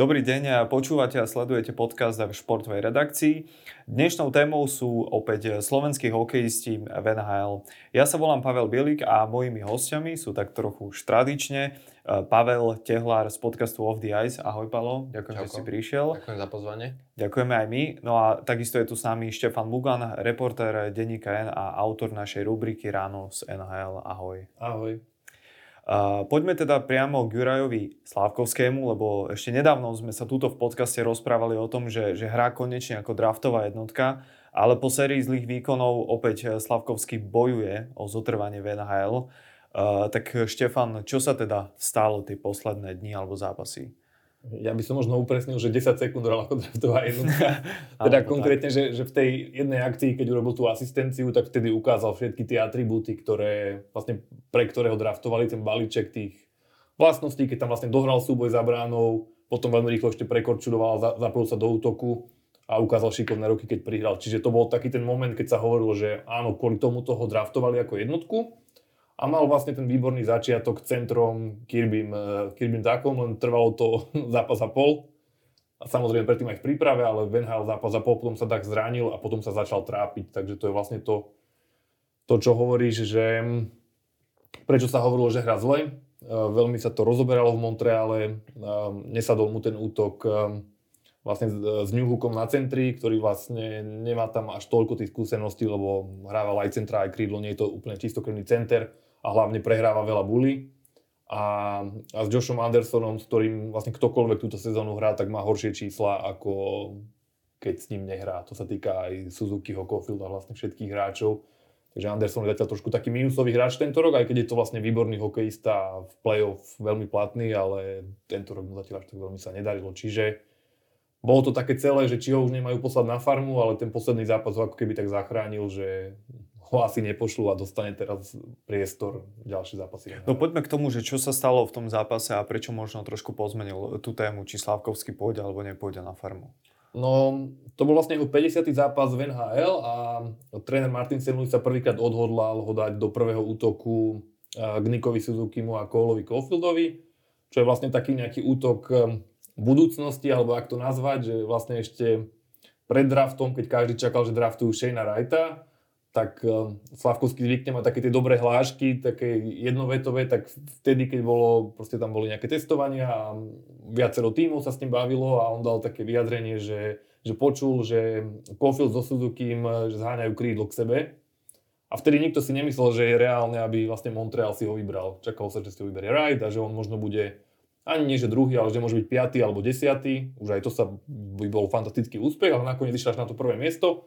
Dobrý deň, počúvate a sledujete podcast v športovej redakcii. Dnešnou témou sú opäť slovenskí hokejisti v NHL. Ja sa volám Pavel Bielik a mojimi hostiami sú tak trochu už tradične eh, Pavel Tehlár z podcastu Off the Ice. Ahoj Palo, ďakujem, Čauko. že si prišiel. Ďakujem za pozvanie. Ďakujeme aj my. No a takisto je tu s nami Štefan Mugan, reportér denníka N a autor našej rubriky Ráno z NHL. Ahoj. Ahoj. Poďme teda priamo k Jurajovi Slávkovskému, lebo ešte nedávno sme sa túto v podcaste rozprávali o tom, že, že hrá konečne ako draftová jednotka, ale po sérii zlých výkonov opäť Slavkovský bojuje o zotrvanie v NHL. Uh, tak Štefan, čo sa teda stalo tie posledné dni alebo zápasy? Ja by som možno upresnil, že 10 sekúnd hral ako draftová jednotka. teda konkrétne, že, že v tej jednej akcii, keď urobil tú asistenciu, tak vtedy ukázal všetky tie atribúty, ktoré, vlastne pre ktorého draftovali ten balíček tých vlastností, keď tam vlastne dohral súboj za bránou, potom veľmi rýchlo ešte prekorčudoval, zapojil sa do útoku a ukázal šikovné roky, keď prihral. Čiže to bol taký ten moment, keď sa hovorilo, že áno, kvôli tomu toho draftovali ako jednotku a mal vlastne ten výborný začiatok centrom Kirbym, eh, Kirbym Dakom, len trvalo to zápas a pol. A samozrejme predtým aj v príprave, ale Venhal zápas a pol, potom sa tak zranil a potom sa začal trápiť. Takže to je vlastne to, to čo hovoríš, že hm, prečo sa hovorilo, že hra zle. Eh, veľmi sa to rozoberalo v Montreale, eh, nesadol mu ten útok vlastne s Newhookom na centri, ktorý vlastne nemá tam až toľko tých skúseností, lebo hrával aj centra, aj krídlo, nie je to úplne čistokrvný center a hlavne prehráva veľa bully. A, a s Joshom Andersonom, s ktorým vlastne ktokoľvek túto sezónu hrá, tak má horšie čísla, ako keď s ním nehrá. To sa týka aj Suzukiho, Caulfielda, vlastne všetkých hráčov. Takže Anderson je zatiaľ trošku taký minusový hráč tento rok, aj keď je to vlastne výborný hokejista v play-off veľmi platný, ale tento rok mu zatiaľ až tak veľmi sa nedarilo. Čiže bolo to také celé, že či ho už nemajú poslať na farmu, ale ten posledný zápas ho ako keby tak zachránil, že ho asi nepošlu a dostane teraz priestor ďalšie zápasy. No poďme k tomu, že čo sa stalo v tom zápase a prečo možno trošku pozmenil tú tému, či Slavkovský pôjde alebo nepôjde na farmu. No, to bol vlastne jeho 50. zápas v NHL a tréner Martin Senluj sa prvýkrát odhodlal ho dať do prvého útoku k Nikovi Suzukimu a Kolovi Caulfieldovi, čo je vlastne taký nejaký útok budúcnosti, alebo ak to nazvať, že vlastne ešte pred draftom, keď každý čakal, že draftujú Shane Wrighta, tak uh, Slavkovský zvykne mať také tie dobré hlášky, také jednovetové, tak vtedy, keď bolo, proste tam boli nejaké testovania a viacero tímov sa s ním bavilo a on dal také vyjadrenie, že, že počul, že Kofil so Suzuki že zháňajú krídlo k sebe. A vtedy nikto si nemyslel, že je reálne, aby vlastne Montreal si ho vybral. Čakalo sa, že si ho vyberie Wright a že on možno bude ani nie, že druhý, ale že môže byť piatý alebo desiatý. Už aj to sa by bol fantastický úspech, ale nakoniec išiel až na to prvé miesto.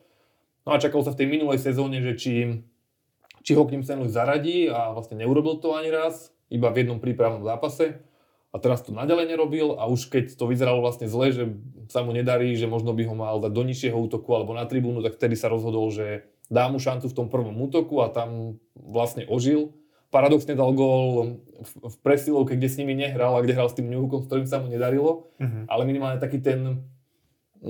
No a čakalo sa v tej minulej sezóne, že či, či ho k ním St. zaradí a vlastne neurobil to ani raz, iba v jednom prípravnom zápase. A teraz to naďalej nerobil a už keď to vyzeralo vlastne zle, že sa mu nedarí, že možno by ho mal dať do nižšieho útoku alebo na tribúnu, tak vtedy sa rozhodol, že dá mu šancu v tom prvom útoku a tam vlastne ožil. Paradoxne dal gól v presilovke, kde s nimi nehral a kde hral s tým Newhookom, s ktorým sa mu nedarilo, uh-huh. ale minimálne taký ten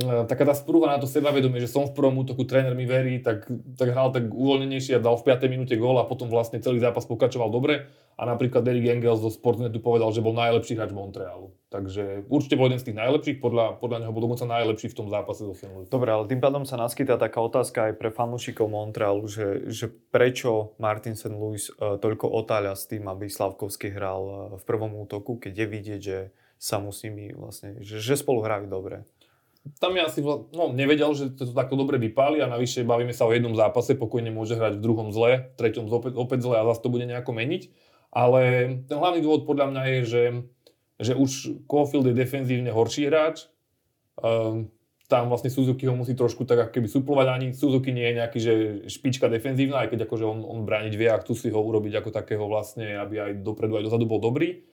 taká tá sprúva na to sebavedomie, že som v prvom útoku, tréner mi verí, tak, tak hral tak uvoľnenejšie a dal v 5. minúte gól a potom vlastne celý zápas pokračoval dobre. A napríklad Derek Engels zo Sportnetu povedal, že bol najlepší hráč Montrealu. Takže určite bol jeden z tých najlepších, podľa, podľa neho bol dokonca najlepší v tom zápase so St. Dobre, ale tým pádom sa naskytá taká otázka aj pre fanúšikov Montrealu, že, že prečo Martin St. Louis uh, toľko otáľa s tým, aby Slavkovský hral uh, v prvom útoku, keď je vidieť, že sa mu s nimi vlastne, že, že spolu hrajú dobre tam ja asi no, nevedel, že to takto dobre vypáli a navyše bavíme sa o jednom zápase, pokojne môže hrať v druhom zle, v treťom opäť, opäť zle a zase to bude nejako meniť. Ale ten hlavný dôvod podľa mňa je, že, že už Caulfield je defenzívne horší hráč. Um, tam vlastne Suzuki ho musí trošku tak keby suplovať, ani Suzuki nie je nejaký, že špička defenzívna, aj keď akože on, on brániť vie a chcú si ho urobiť ako takého vlastne, aby aj dopredu, aj dozadu bol dobrý.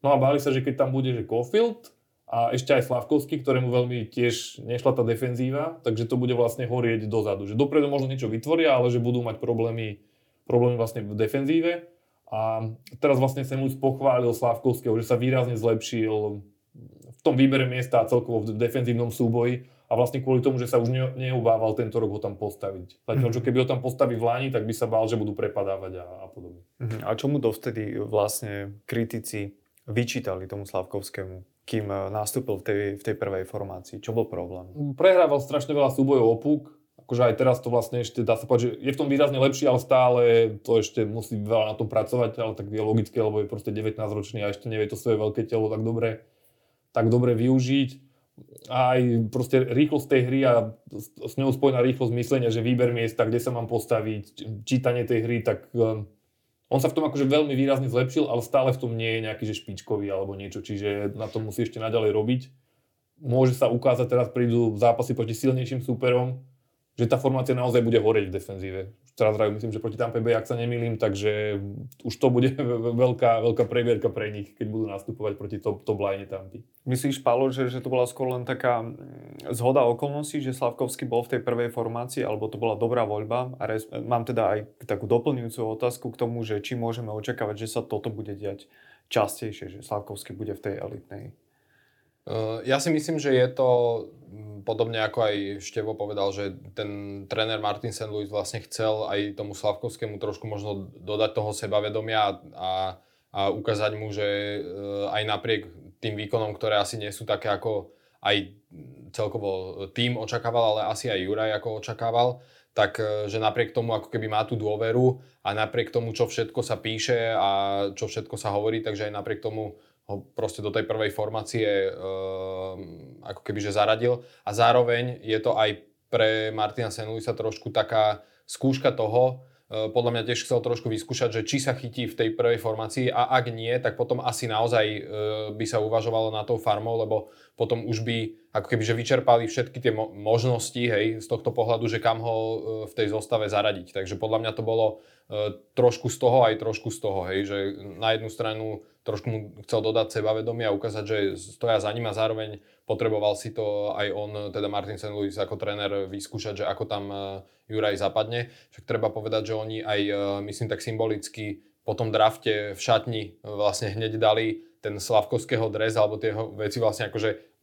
No a báli sa, že keď tam bude, že Caulfield, a ešte aj Slavkovský, ktorému veľmi tiež nešla tá defenzíva, takže to bude vlastne horieť dozadu. Že dopredu možno niečo vytvoria, ale že budú mať problémy, problémy vlastne v defenzíve. A teraz vlastne sa mu pochválil Slavkovského, že sa výrazne zlepšil v tom výbere miesta a celkovo v defenzívnom súboji a vlastne kvôli tomu, že sa už ne, neobával tento rok ho tam postaviť. Zatiaľ, čo keby ho tam postaví v Lani, tak by sa bál, že budú prepadávať a, a podobne. Mhm. A čomu dovtedy vlastne kritici vyčítali tomu Slavkovskému? Kým nastúpil v tej, v tej prvej formácii? Čo bol problém? Prehrával strašne veľa súbojov o puk, akože aj teraz to vlastne ešte dá sa povedať, že je v tom výrazne lepší, ale stále to ešte musí veľa na tom pracovať, ale tak je logické, lebo je proste 19 ročný a ešte nevie to svoje veľké telo tak dobre, tak dobre využiť. A aj proste rýchlosť tej hry a s ňou spojená rýchlosť myslenia, že výber miesta, kde sa mám postaviť, čítanie tej hry, tak um, on sa v tom akože veľmi výrazne zlepšil, ale stále v tom nie je nejaký že špičkový alebo niečo, čiže na to musí ešte naďalej robiť. Môže sa ukázať, teraz prídu zápasy proti silnejším súperom, že tá formácia naozaj bude horeť v defenzíve. Teraz hrajú, myslím, že proti Tampa Bay, ak sa nemýlim, takže už to bude veľká, veľká previerka pre nich, keď budú nastupovať proti top, top line Tampy. Myslíš, Paolo, že, že to bola skôr len taká mm, zhoda okolností, že Slavkovský bol v tej prvej formácii, alebo to bola dobrá voľba? A res, mám teda aj takú doplňujúcu otázku k tomu, že či môžeme očakávať, že sa toto bude diať častejšie, že Slavkovský bude v tej elitnej ja si myslím, že je to mm, podobne ako aj Števo povedal, že ten tréner Martin St. Louis vlastne chcel aj tomu Slavkovskému trošku možno dodať toho sebavedomia a, a ukázať mu, že eh, aj napriek tým výkonom, ktoré asi nie sú také ako aj celkovo tým očakával, ale asi aj Juraj ako očakával, tak eh, že napriek tomu ako keby má tú dôveru a napriek tomu, čo všetko sa píše a čo všetko sa hovorí, takže aj napriek tomu ho proste do tej prvej formácie e, ako keby zaradil. A zároveň je to aj pre Martina Senluisa trošku taká skúška toho, e, podľa mňa tiež chcel trošku vyskúšať, že či sa chytí v tej prvej formácii a ak nie, tak potom asi naozaj e, by sa uvažovalo na tou farmou, lebo potom už by ako keby že vyčerpali všetky tie mo- možnosti hej, z tohto pohľadu, že kam ho v tej zostave zaradiť. Takže podľa mňa to bolo trošku z toho aj trošku z toho, hej, že na jednu stranu trošku mu chcel dodať sebavedomie a ukázať, že stoja za ním a zároveň potreboval si to aj on, teda Martin St. Louis ako tréner vyskúšať, že ako tam e, Juraj zapadne. Však treba povedať, že oni aj, e, myslím tak symbolicky po tom drafte v šatni e, vlastne hneď dali ten Slavkovského dres alebo tie veci vlastne akože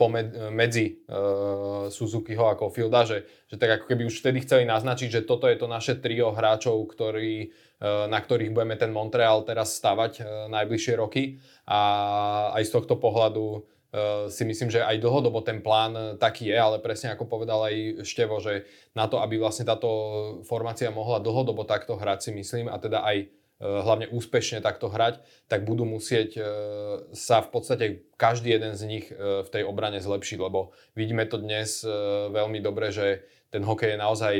pomed, medzi uh, Suzukiho a Caulfielda, že, že tak ako keby už vtedy chceli naznačiť, že toto je to naše trio hráčov, ktorí, uh, na ktorých budeme ten Montreal teraz stavať uh, najbližšie roky. A aj z tohto pohľadu si myslím, že aj dlhodobo ten plán taký je, ale presne ako povedal aj Števo, že na to, aby vlastne táto formácia mohla dlhodobo takto hrať si myslím a teda aj hlavne úspešne takto hrať, tak budú musieť eh, sa v podstate každý jeden z nich eh, v tej obrane zlepšiť, lebo vidíme to dnes veľmi dobre, že ten hokej je naozaj,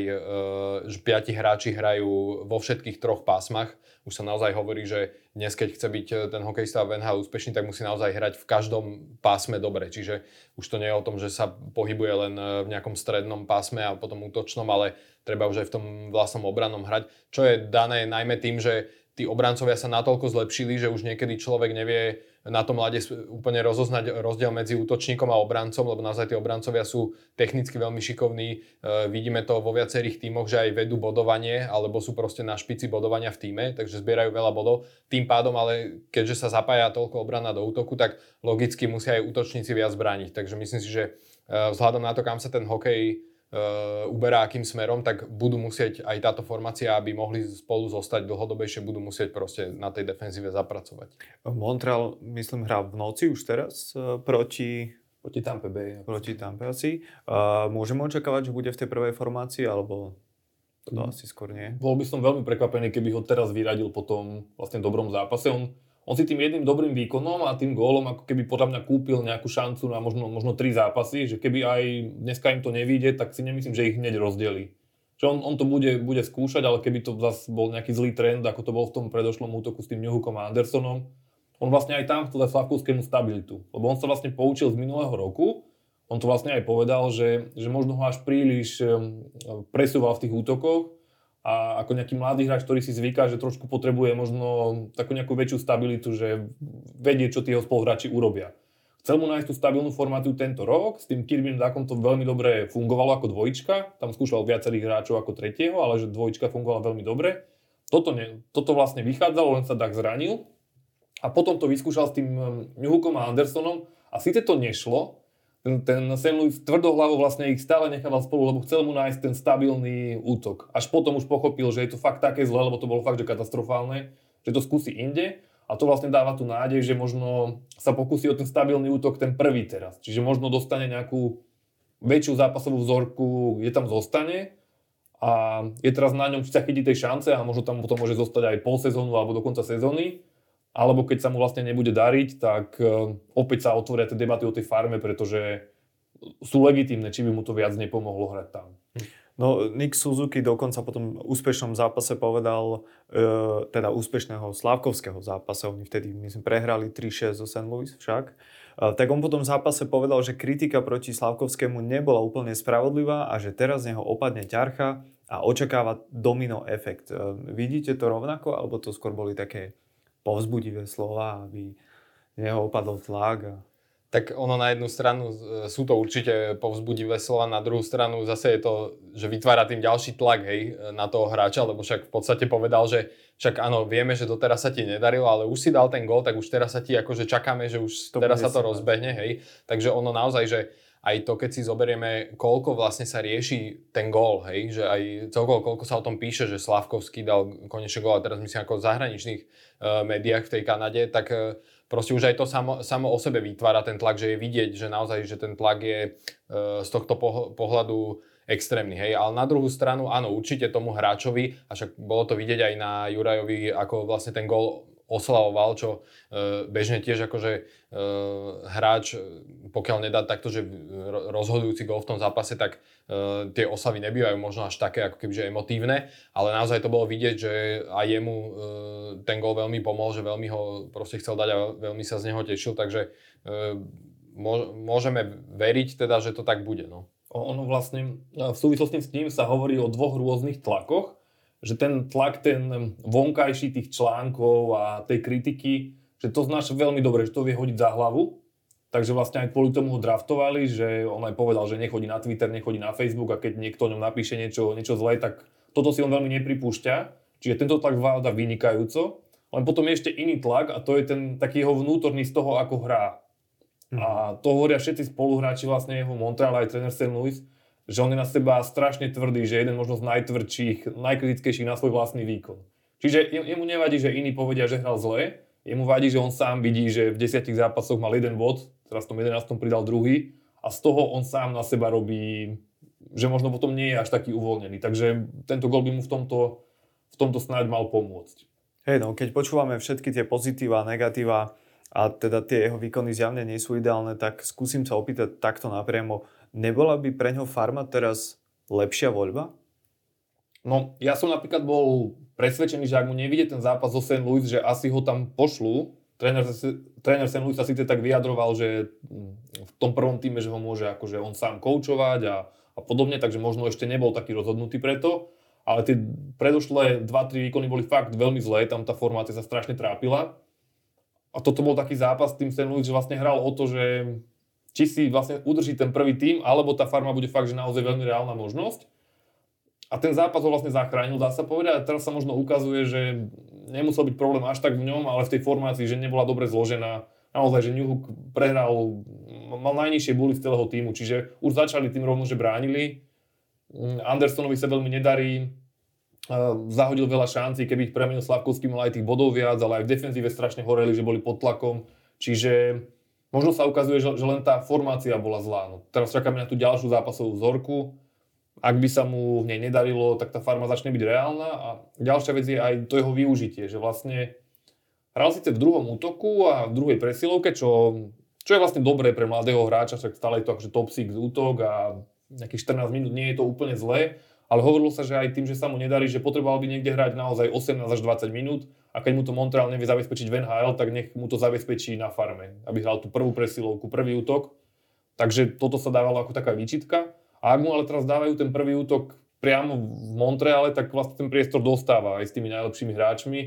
že piati hráči hrajú vo všetkých troch pásmach. Už sa naozaj hovorí, že dnes, keď chce byť ten hokejista v NHL úspešný, tak musí naozaj hrať v každom pásme dobre. Čiže už to nie je o tom, že sa pohybuje len v nejakom strednom pásme a potom útočnom, ale treba už aj v tom vlastnom obranom hrať. Čo je dané najmä tým, že tí obrancovia sa natoľko zlepšili, že už niekedy človek nevie na tom ľade úplne rozoznať rozdiel medzi útočníkom a obrancom, lebo naozaj tí obrancovia sú technicky veľmi šikovní. E, vidíme to vo viacerých tímoch, že aj vedú bodovanie, alebo sú proste na špici bodovania v týme, takže zbierajú veľa bodov. Tým pádom ale, keďže sa zapája toľko obrana do útoku, tak logicky musia aj útočníci viac brániť. Takže myslím si, že e, vzhľadom na to, kam sa ten hokej uberá akým smerom, tak budú musieť aj táto formácia, aby mohli spolu zostať dlhodobejšie, budú musieť proste na tej defenzíve zapracovať. Montreal, myslím, hrá v noci už teraz uh, proti... Proti Tampa Bay. Proti Tampa asi. Uh, môžeme očakávať, že bude v tej prvej formácii, alebo to mm. asi skôr nie? Bol by som veľmi prekvapený, keby ho teraz vyradil po tom vlastne dobrom zápase. On on si tým jedným dobrým výkonom a tým gólom ako keby podľa mňa kúpil nejakú šancu na možno, možno tri zápasy, že keby aj dneska im to nevíde, tak si nemyslím, že ich hneď rozdelí. Že on, on to bude, bude skúšať, ale keby to zase bol nejaký zlý trend, ako to bol v tom predošlom útoku s tým Newhookom a Andersonom, on vlastne aj tam chcel Slavkovskému stabilitu. Lebo on sa vlastne poučil z minulého roku, on to vlastne aj povedal, že, že možno ho až príliš presúval v tých útokoch a ako nejaký mladý hráč, ktorý si zvyká, že trošku potrebuje možno takú nejakú väčšiu stabilitu, že vedie, čo tí jeho spoluhráči urobia. Chcel mu nájsť tú stabilnú formáciu tento rok, s tým Kirbym Dakom to veľmi dobre fungovalo ako dvojička, tam skúšal viacerých hráčov ako tretieho, ale že dvojička fungovala veľmi dobre. Toto, ne, toto vlastne vychádzalo, len sa Dak zranil a potom to vyskúšal s tým Newhookom a Andersonom a síce to nešlo, ten, ten St. Louis tvrdohlavo vlastne ich stále nechával spolu, lebo chcel mu nájsť ten stabilný útok. Až potom už pochopil, že je to fakt také zle, lebo to bolo fakt, že katastrofálne, že to skúsi inde. a to vlastne dáva tu nádej, že možno sa pokusí o ten stabilný útok ten prvý teraz. Čiže možno dostane nejakú väčšiu zápasovú vzorku, je tam zostane a je teraz na ňom, či sa chytí tej šance a možno tam potom môže zostať aj pol sezónu alebo do konca sezóny. Alebo keď sa mu vlastne nebude dariť, tak e, opäť sa otvoria tie debaty o tej farme, pretože sú legitímne, či by mu to viac nepomohlo hrať tam. No, Nick Suzuki dokonca po tom úspešnom zápase povedal, e, teda úspešného slávkovského zápase, oni vtedy, myslím, prehrali 3-6 zo St. Louis však, e, tak on po tom zápase povedal, že kritika proti Slávkovskému nebola úplne spravodlivá a že teraz z neho opadne ťarcha a očakáva domino efekt. E, vidíte to rovnako, alebo to skôr boli také povzbudivé slova, aby neho opadol tlak a tak ono na jednu stranu e, sú to určite povzbudivé slova, na druhú stranu zase je to, že vytvára tým ďalší tlak hej, na toho hráča, lebo však v podstate povedal, že však áno, vieme, že doteraz sa ti nedarilo, ale už si dal ten gól, tak už teraz sa ti akože čakáme, že už to teraz sa to rozbehne, hej. Takže ono naozaj, že aj to, keď si zoberieme, koľko vlastne sa rieši ten gól, hej, že aj celkovo, koľko sa o tom píše, že Slavkovský dal konečne gól, a teraz myslím ako v zahraničných uh, médiách v tej Kanade, tak uh, proste už aj to samo, samo o sebe vytvára ten tlak, že je vidieť, že naozaj, že ten tlak je uh, z tohto pohľadu extrémny, hej, ale na druhú stranu, áno, určite tomu hráčovi, a však bolo to vidieť aj na Jurajovi, ako vlastne ten gól oslavoval, čo e, bežne tiež akože e, hráč, pokiaľ nedá takto, že rozhodujúci gol v tom zápase, tak e, tie oslavy nebývajú možno až také ako kebyže emotívne, ale naozaj to bolo vidieť, že aj jemu e, ten gol veľmi pomohol, že veľmi ho proste chcel dať a veľmi sa z neho tešil, takže e, môžeme veriť teda, že to tak bude. No. Ono vlastne v súvislosti s tým sa hovorí o dvoch rôznych tlakoch že ten tlak, ten vonkajší tých článkov a tej kritiky, že to znáša veľmi dobre, že to vie hodiť za hlavu. Takže vlastne aj kvôli tomu ho draftovali, že on aj povedal, že nechodí na Twitter, nechodí na Facebook a keď niekto o ňom napíše niečo, niečo zlé, tak toto si on veľmi nepripúšťa. Čiže tento tlak vláda vynikajúco. Len potom je ešte iný tlak a to je ten taký jeho vnútorný z toho, ako hrá. Mm. A to hovoria všetci spoluhráči vlastne jeho Montreal aj tréner St. Louis, že on je na seba strašne tvrdý, že jeden možno z najtvrdších, najkritickejších na svoj vlastný výkon. Čiže jemu nevadí, že iní povedia, že hral zle, jemu vadí, že on sám vidí, že v desiatich zápasoch mal jeden bod, teraz v tom 11. pridal druhý a z toho on sám na seba robí, že možno potom nie je až taký uvoľnený. Takže tento gol by mu v tomto, v tomto snáď mal pomôcť. Hej, no keď počúvame všetky tie pozitíva a negatíva a teda tie jeho výkony zjavne nie sú ideálne, tak skúsim sa opýtať takto napriamo Nebola by pre ňo farma teraz lepšia voľba? No, ja som napríklad bol presvedčený, že ak mu nevidie ten zápas zo St. Louis, že asi ho tam pošlú. Tréner, tréner St. Louis sa síce tak vyjadroval, že v tom prvom týme, že ho môže akože on sám koučovať a, a podobne, takže možno ešte nebol taký rozhodnutý preto. Ale tie predošlé 2-3 výkony boli fakt veľmi zlé, tam tá formácia sa strašne trápila. A toto bol taký zápas s tým St. Louis, že vlastne hral o to, že či si vlastne udrží ten prvý tým, alebo tá farma bude fakt, že naozaj veľmi reálna možnosť. A ten zápas ho vlastne zachránil, dá sa povedať. A teraz sa možno ukazuje, že nemusel byť problém až tak v ňom, ale v tej formácii, že nebola dobre zložená. Naozaj, že Newhook prehral, mal najnižšie boli z celého týmu, čiže už začali tým rovno, že bránili. Andersonovi sa veľmi nedarí, zahodil veľa šancí, keby ich premenil Slavkovský, mal aj tých bodov viac, ale aj v defenzíve strašne horeli, že boli pod tlakom. Čiže Možno sa ukazuje, že, že len tá formácia bola zlá. No, teraz čakáme na tú ďalšiu zápasovú vzorku. Ak by sa mu v nej nedarilo, tak tá farma začne byť reálna. A ďalšia vec je aj to jeho využitie, že vlastne hral síce v druhom útoku a v druhej presilovke, čo, čo je vlastne dobré pre mladého hráča, však stále je to akože top 6 útok a nejakých 14 minút nie je to úplne zlé, ale hovorilo sa, že aj tým, že sa mu nedarí, že potreboval by niekde hrať naozaj 18 až 20 minút a keď mu to Montreal nevie zabezpečiť v NHL, tak nech mu to zabezpečí na farme, aby hral tú prvú presilovku, prvý útok. Takže toto sa dávalo ako taká výčitka. A ak mu ale teraz dávajú ten prvý útok priamo v Montreale, tak vlastne ten priestor dostáva aj s tými najlepšími hráčmi.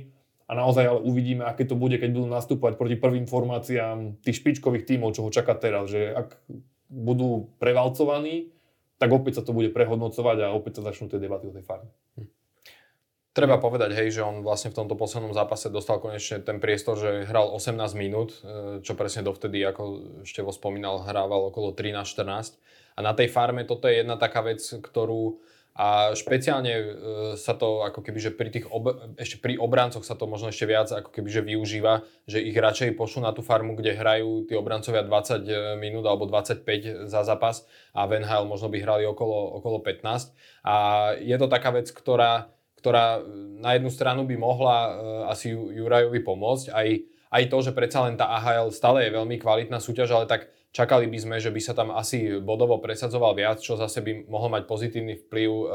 A naozaj ale uvidíme, aké to bude, keď budú nastúpať proti prvým formáciám tých špičkových tímov, čo ho čaká teraz. Že ak budú prevalcovaní, tak opäť sa to bude prehodnocovať a opäť sa začnú tie debaty o tej farme. Hm. Treba povedať, hej, že on vlastne v tomto poslednom zápase dostal konečne ten priestor, že hral 18 minút, e, čo presne dovtedy, ako Števo spomínal, hrával okolo 13-14. A na tej farme toto je jedna taká vec, ktorú a špeciálne e, sa to ako keby, že pri tých ob, ešte pri obrancoch sa to možno ešte viac ako keby, že využíva, že ich radšej pošlú na tú farmu, kde hrajú tí obrancovia 20 e, minút alebo 25 za zápas a v NHL možno by hrali okolo, okolo 15 a je to taká vec, ktorá, ktorá na jednu stranu by mohla asi Jurajovi pomôcť, aj, aj to, že predsa len tá AHL stále je veľmi kvalitná súťaž, ale tak Čakali by sme, že by sa tam asi bodovo presadzoval viac, čo zase by mohol mať pozitívny vplyv e,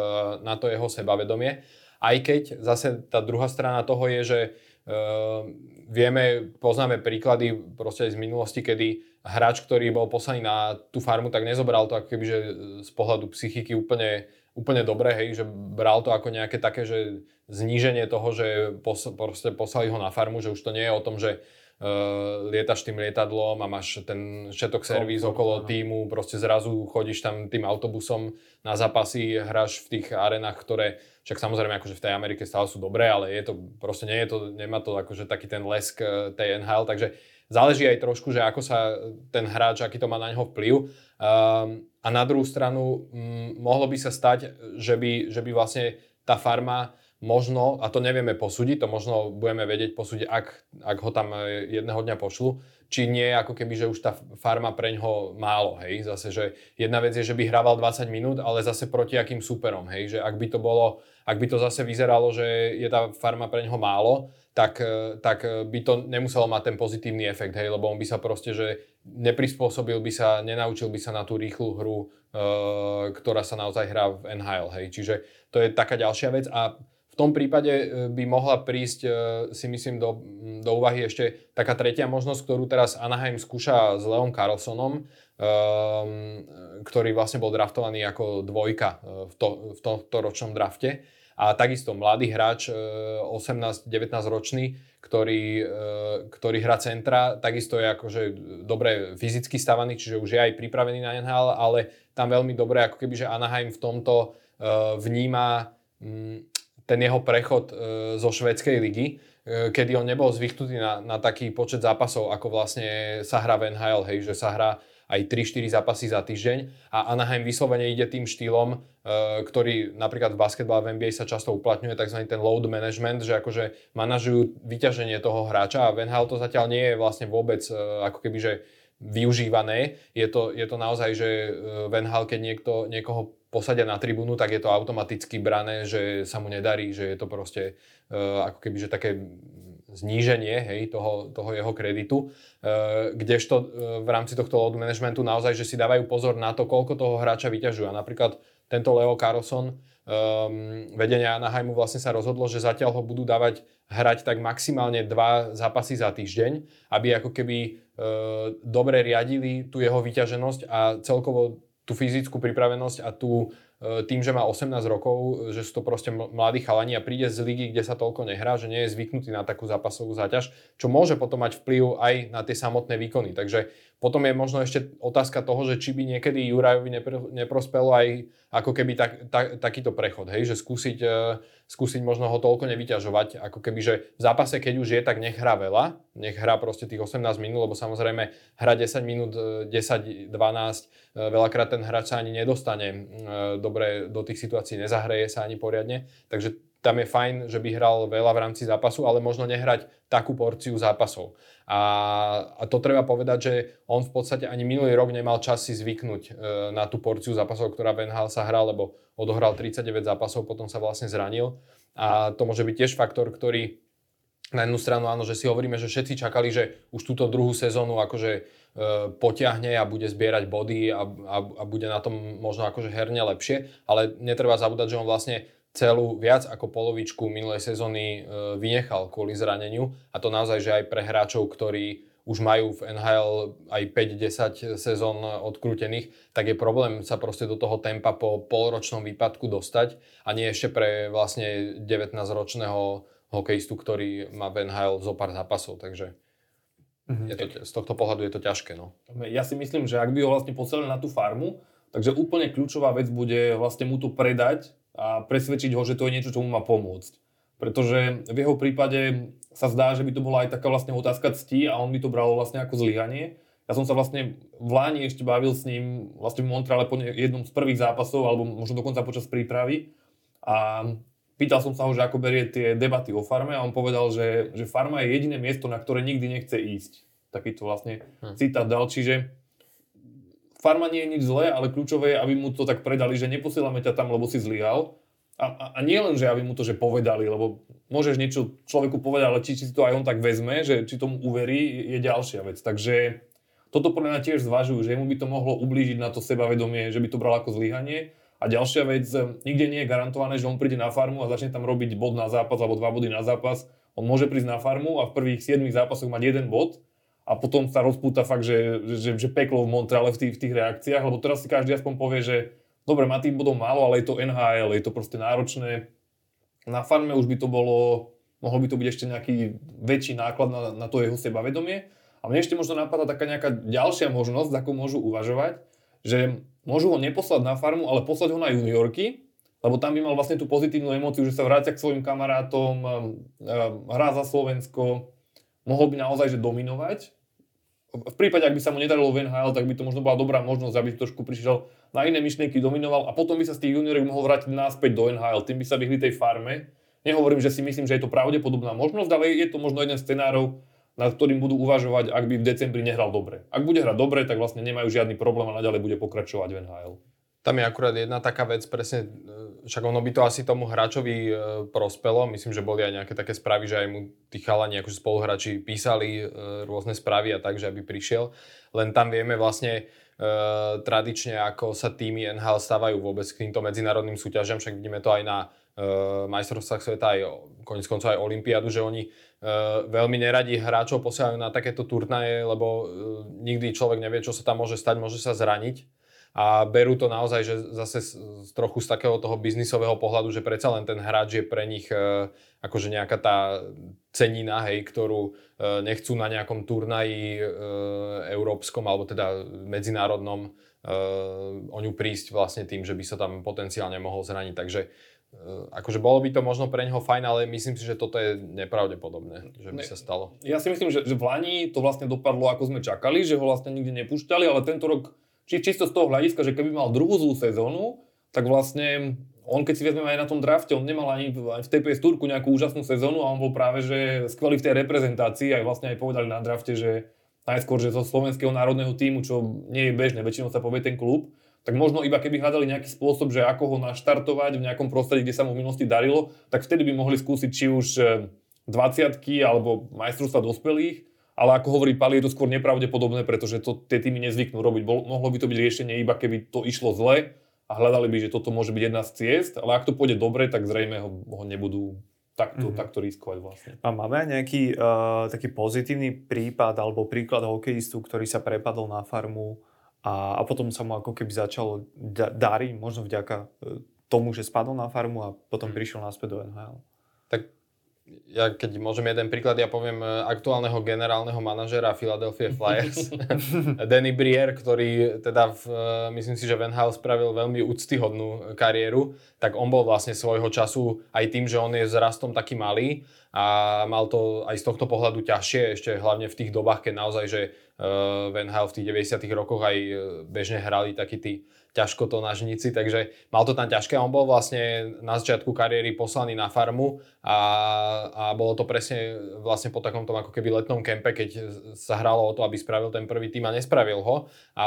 na to jeho sebavedomie. Aj keď zase tá druhá strana toho je, že uh, vieme, poznáme príklady proste aj z minulosti, kedy hráč, ktorý bol poslaný na tú farmu, tak nezobral to ako keby, že z pohľadu psychiky úplne, úplne dobre, hej, že bral to ako nejaké také, že zníženie toho, že pos, proste poslali ho na farmu, že už to nie je o tom, že uh, lietaš tým lietadlom a máš ten všetok servis okolo týmu, proste zrazu chodíš tam tým autobusom na zápasy, hráš v tých arenách, ktoré však samozrejme akože v tej Amerike stále sú dobré, ale je to, proste nie je to, nemá to akože taký ten lesk eh, tej NHL, takže záleží aj trošku, že ako sa ten hráč, aký to má na neho vplyv. Um, a na druhú stranu um, mohlo by sa stať, že by, že by vlastne tá farma možno, a to nevieme posúdiť, to možno budeme vedieť posúdiť, ak, ak ho tam e, jedného dňa pošlu, či nie ako keby, že už tá farma preň málo, hej, zase, že jedna vec je, že by hrával 20 minút, ale zase proti akým superom, hej, že ak by to bolo, ak by to zase vyzeralo, že je tá farma preň málo, tak, e, tak e, by to nemuselo mať ten pozitívny efekt, hej, lebo on by sa proste, že neprispôsobil by sa, nenaučil by sa na tú rýchlu hru, e, ktorá sa naozaj hrá v NHL, hej, čiže to je taká ďalšia vec a tom prípade e, by mohla prísť, e, si myslím, do, do úvahy ešte taká tretia možnosť, ktorú teraz Anaheim skúša s Leon Carlsonom, um, ktorý vlastne bol draftovaný ako dvojka v, to, v tomto ročnom drafte. A takisto mladý hráč, 18-19 ročný, ktorý, ktorý hrá centra, takisto je akože dobre fyzicky stavaný, čiže už je aj pripravený na NHL, ale tam veľmi dobre, ako keby, že Anaheim v tomto vníma ten jeho prechod e, zo švedskej ligy, e, kedy on nebol zvyknutý na, na taký počet zápasov, ako vlastne sa hrá v NHL, hej, že sa hrá aj 3-4 zápasy za týždeň a Anaheim vyslovene ide tým štýlom, e, ktorý napríklad v basketbale v NBA sa často uplatňuje, tzv. ten load management, že akože manažujú vyťaženie toho hráča a v NHL to zatiaľ nie je vlastne vôbec ako keby, že využívané. Je to, je to naozaj, že v NHL, keď niekto, niekoho posadia na tribúnu, tak je to automaticky brané, že sa mu nedarí, že je to proste uh, ako keby, že také zníženie hej, toho, toho jeho kreditu, uh, kdežto uh, v rámci tohto load managementu naozaj, že si dávajú pozor na to, koľko toho hráča vyťažujú. A napríklad tento Leo Carlson, um, vedenie Anaheimu vlastne sa rozhodlo, že zatiaľ ho budú dávať hrať tak maximálne dva zápasy za týždeň, aby ako keby uh, dobre riadili tú jeho vyťaženosť a celkovo tú fyzickú pripravenosť a tú, e, tým, že má 18 rokov, že sú to proste mladí chalani a príde z ligy, kde sa toľko nehrá, že nie je zvyknutý na takú zápasovú záťaž, čo môže potom mať vplyv aj na tie samotné výkony. Takže potom je možno ešte otázka toho, že či by niekedy Jurajovi nepr- neprospelo aj ako keby tak, tak, takýto prechod, hej, že skúsiť, uh, skúsiť možno ho toľko nevyťažovať, ako keby, že v zápase, keď už je, tak nech hrá veľa, nech hrá proste tých 18 minút, lebo samozrejme hra 10 minút, 10, 12, uh, veľakrát ten hráč sa ani nedostane dobre do tých situácií, nezahreje sa ani poriadne, takže tam je fajn, že by hral veľa v rámci zápasu, ale možno nehrať takú porciu zápasov. A, a to treba povedať, že on v podstate ani minulý rok nemal čas si zvyknúť e, na tú porciu zápasov, ktorá v NHL sa hral, lebo odohral 39 zápasov, potom sa vlastne zranil. A to môže byť tiež faktor, ktorý na jednu stranu áno, že si hovoríme, že všetci čakali, že už túto druhú sezónu akože e, potiahne a bude zbierať body a, a, a bude na tom možno akože herne lepšie, ale netreba zabúdať, že on vlastne celú viac ako polovičku minulej sezóny e, vynechal kvôli zraneniu a to naozaj, že aj pre hráčov, ktorí už majú v NHL aj 5-10 sezón odkrútených, tak je problém sa proste do toho tempa po polročnom výpadku dostať a nie ešte pre vlastne 19-ročného hokejistu, ktorý má v NHL zo pár zápasov, takže mm-hmm. je to, z tohto pohľadu je to ťažké. No. Ja si myslím, že ak by ho vlastne poslali na tú farmu, takže úplne kľúčová vec bude vlastne mu to predať a presvedčiť ho, že to je niečo, čo mu má pomôcť. Pretože v jeho prípade sa zdá, že by to bola aj taká vlastne otázka cti a on by to bral vlastne ako zlyhanie, Ja som sa vlastne v Láni ešte bavil s ním vlastne v Montreale po jednom z prvých zápasov, alebo možno dokonca počas prípravy. A pýtal som sa ho, že ako berie tie debaty o farme a on povedal, že, že farma je jediné miesto, na ktoré nikdy nechce ísť. Takýto vlastne hm. citát dal. Čiže farma nie je nič zlé, ale kľúčové je, aby mu to tak predali, že neposielame ťa tam, lebo si zlyhal. A, a, a nie len, že aby mu to že povedali, lebo môžeš niečo človeku povedať, ale či, či si to aj on tak vezme, že či tomu uverí, je ďalšia vec. Takže toto podľa mňa tiež zvažujú, že mu by to mohlo ublížiť na to sebavedomie, že by to bral ako zlyhanie. A ďalšia vec, eh, nikde nie je garantované, že on príde na farmu a začne tam robiť bod na zápas alebo dva body na zápas. On môže prísť na farmu a v prvých 7 zápasoch mať jeden bod a potom sa rozpúta fakt, že, že, že peklo v Montreale v tých, v tých reakciách, lebo teraz si každý aspoň povie, že dobre, má tým bodov málo, ale je to NHL, je to proste náročné. Na farme už by to bolo, mohol by to byť ešte nejaký väčší náklad na, na to jeho sebavedomie. A mne ešte možno napadá taká nejaká ďalšia možnosť, ako môžu uvažovať, že môžu ho neposlať na farmu, ale poslať ho na juniorky, lebo tam by mal vlastne tú pozitívnu emóciu, že sa vrátia k svojim kamarátom, um, um, hrá za Slovensko, mohol by naozaj že dominovať. V prípade, ak by sa mu nedarilo v NHL, tak by to možno bola dobrá možnosť, aby trošku prišiel na iné myšlienky, dominoval a potom by sa z tých junioriek mohol vrátiť naspäť do NHL, tým by sa vyhli tej farme. Nehovorím, že si myslím, že je to pravdepodobná možnosť, ale je to možno jeden z scenárov, nad ktorým budú uvažovať, ak by v decembri nehral dobre. Ak bude hrať dobre, tak vlastne nemajú žiadny problém a naďalej bude pokračovať v NHL. Tam je akurát jedna taká vec, presne, e, však ono by to asi tomu hráčovi e, prospelo. Myslím, že boli aj nejaké také správy, že aj mu tí chalani, akože spoluhráči písali e, rôzne správy a tak, že aby prišiel. Len tam vieme vlastne tradične, ako sa týmy NHL stávajú vôbec k týmto medzinárodným súťažiam, však vidíme to aj na uh, majstrovstvách sveta aj konec koncov aj Olympiádu, že oni veľmi neradi hráčov posielajú na takéto turnaje, lebo nikdy človek nevie, čo sa tam môže stať, môže sa zraniť. A berú to naozaj, že zase z, z, trochu z takého toho biznisového pohľadu, že predsa len ten hráč je pre nich uh, akože nejaká tá cenina, hej, ktorú uh, nechcú na nejakom turnaji uh, európskom alebo teda medzinárodnom uh, o ňu prísť vlastne tým, že by sa tam potenciálne mohol zraniť. Takže Eh, akože bolo by to možno pre neho fajn, ale myslím si, že toto je nepravdepodobné, že by ne, sa stalo. Ja si myslím, že, že v Lani to vlastne dopadlo ako sme čakali, že ho vlastne nikde nepúšťali, ale tento rok, či, čisto z toho hľadiska, že keby mal druhú zlú sezónu, tak vlastne on keď si vezmeme aj na tom drafte, on nemal ani v TPS Turku nejakú úžasnú sezónu a on bol práve že skvelý v tej reprezentácii, aj vlastne aj povedali na drafte, že najskôr, že zo slovenského národného týmu, čo nie je bežné, väčšinou sa povie ten klub, tak možno iba keby hľadali nejaký spôsob, že ako ho naštartovať v nejakom prostredí, kde sa mu v minulosti darilo, tak vtedy by mohli skúsiť či už 20 e, alebo majstrovstva dospelých, ale ako hovorí Pali, je to skôr nepravdepodobné, pretože to tie týmy nezvyknú robiť. mohlo by to byť riešenie iba keby to išlo zle a hľadali by, že toto môže byť jedna z ciest, ale ak to pôjde dobre, tak zrejme ho, ho nebudú takto, mm-hmm. takto riskovať vlastne. A máme aj nejaký uh, taký pozitívny prípad alebo príklad hokejistu, ktorý sa prepadol na farmu a, a potom sa mu ako keby začalo da, dariť, možno vďaka e, tomu, že spadol na farmu a potom hmm. prišiel naspäť do NHL. Ja keď môžem jeden príklad, ja poviem e, aktuálneho generálneho manažera Philadelphia Flyers, Danny Brier, ktorý teda v, e, myslím si, že v NHL spravil veľmi úctyhodnú kariéru, tak on bol vlastne svojho času aj tým, že on je zrastom taký malý a mal to aj z tohto pohľadu ťažšie, ešte hlavne v tých dobách, keď naozaj, že v NHL v tých 90 rokoch aj e, bežne hrali takí tí ťažko to nažníci, takže mal to tam ťažké. On bol vlastne na začiatku kariéry poslaný na farmu a, a bolo to presne vlastne po takomto ako keby letnom kempe, keď sa hralo o to, aby spravil ten prvý tým a nespravil ho. A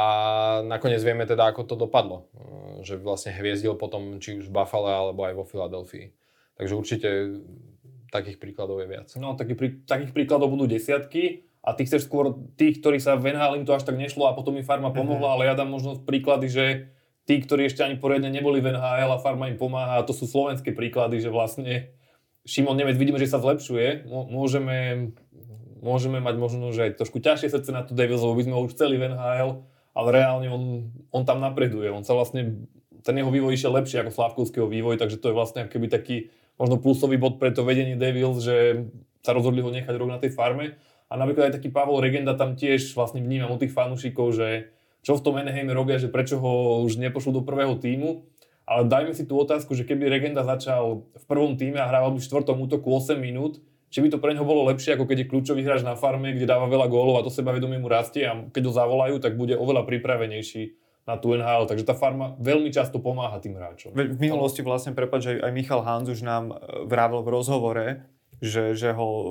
nakoniec vieme teda, ako to dopadlo. Že vlastne hviezdil potom či už v Buffalo alebo aj vo Filadelfii. Takže určite takých príkladov je viac. No, taký, takých príkladov budú desiatky a ty chceš skôr tých, ktorí sa v NHL im to až tak nešlo a potom mi farma mhm. pomohla, mm-hmm. ale ja dám možno príklady, že tí, ktorí ešte ani poriadne neboli v NHL a farma im pomáha a to sú slovenské príklady, že vlastne Šimon Nemec vidíme, že sa zlepšuje, môžeme, môžeme mať možno, že aj trošku ťažšie srdce na tú Devils, lebo by sme ho už chceli v NHL, ale reálne on, on tam napreduje, on sa vlastne, ten jeho vývoj išiel lepšie ako Slavkovského vývoj, takže to je vlastne keby taký možno plusový bod pre to vedenie Devils, že sa rozhodli ho nechať rok na tej farme a napríklad aj taký Pavol Regenda tam tiež vlastne vnímam od tých fanúšikov, že čo v tom Anaheime robia, že prečo ho už nepošlo do prvého týmu. Ale dajme si tú otázku, že keby Regenda začal v prvom týme a hrával by v štvrtom útoku 8 minút, či by to pre neho bolo lepšie, ako keď je kľúčový hráč na farme, kde dáva veľa gólov a to sebavedomie mu rastie a keď ho zavolajú, tak bude oveľa pripravenejší na tú NHL. Takže tá farma veľmi často pomáha tým hráčom. V minulosti vlastne, prepáč, že aj Michal Hans už nám e, vravel v rozhovore, že, že ho e,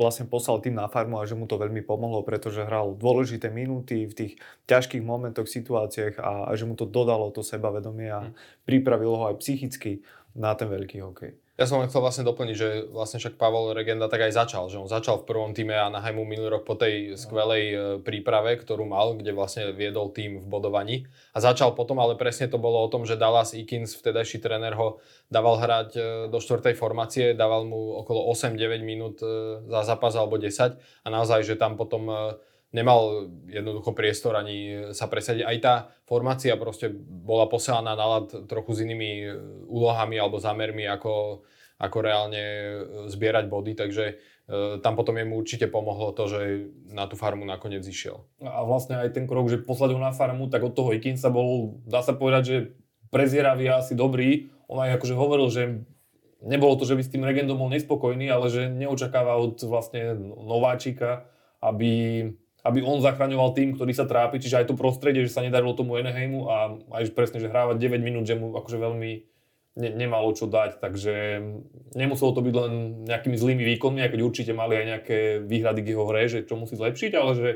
vlastne poslal tým na farmu a že mu to veľmi pomohlo, pretože hral dôležité minúty v tých ťažkých momentoch, situáciách a, a že mu to dodalo to sebavedomie a hm. pripravilo ho aj psychicky na ten veľký hokej. Ja som len chcel vlastne doplniť, že vlastne však Pavel Regenda tak aj začal, že on začal v prvom týme Anaheimu minulý rok po tej skvelej e, príprave, ktorú mal, kde vlastne viedol tým v bodovaní. A začal potom, ale presne to bolo o tom, že Dallas Ikins, vtedajší tréner, ho dával hrať e, do štvrtej formácie, dával mu okolo 8-9 minút e, za zápas alebo 10 a naozaj, že tam potom nemal jednoducho priestor ani sa presadiť. Aj tá formácia proste bola posielaná na lad trochu s inými e, úlohami alebo zámermi, ako, ako reálne e, zbierať body, takže e, tam potom jemu určite pomohlo to, že na tú farmu nakoniec išiel. A vlastne aj ten krok, že poslal na farmu, tak od toho Ikinsa bol, dá sa povedať, že prezieravý a asi dobrý. On aj akože hovoril, že nebolo to, že by s tým regendom bol nespokojný, ale že neočakáva od vlastne nováčika, aby aby on zachraňoval tým, ktorý sa trápi, čiže aj to prostredie, že sa nedarilo tomu Eneheimu a aj presne, že hrávať 9 minút, že mu akože veľmi ne, nemalo čo dať, takže nemuselo to byť len nejakými zlými výkonmi, aj keď určite mali aj nejaké výhrady k jeho hre, že čo musí zlepšiť, ale že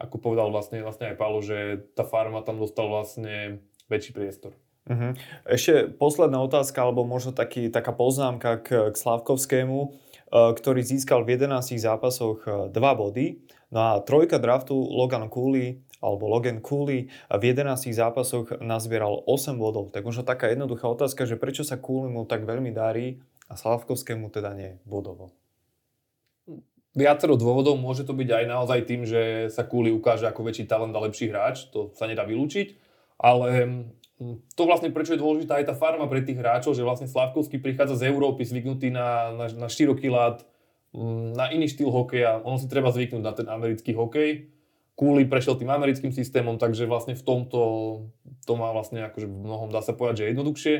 ako povedal vlastne, vlastne aj Paolo, že tá farma tam dostal vlastne väčší priestor. Uh-huh. Ešte posledná otázka, alebo možno taký, taká poznámka k, k Slavkovskému, e, ktorý získal v 11 zápasoch 2 e, body No a trojka draftu Logan Cooley alebo Logan Cooley v 11 zápasoch nazbieral 8 bodov. Tak možno taká jednoduchá otázka, že prečo sa Cooley mu tak veľmi darí a Slavkovskému teda nie bodovo? Viacero dôvodov, môže to byť aj naozaj tým, že sa Cooley ukáže ako väčší talent a lepší hráč, to sa nedá vylúčiť, ale hm, to vlastne prečo je dôležitá aj tá farma pre tých hráčov, že vlastne Slavkovský prichádza z Európy zvyknutý na, na, na široký lát, na iný štýl hokeja. On si treba zvyknúť na ten americký hokej. Kúli prešiel tým americkým systémom, takže vlastne v tomto to má vlastne akože v mnohom dá sa povedať, že jednoduchšie.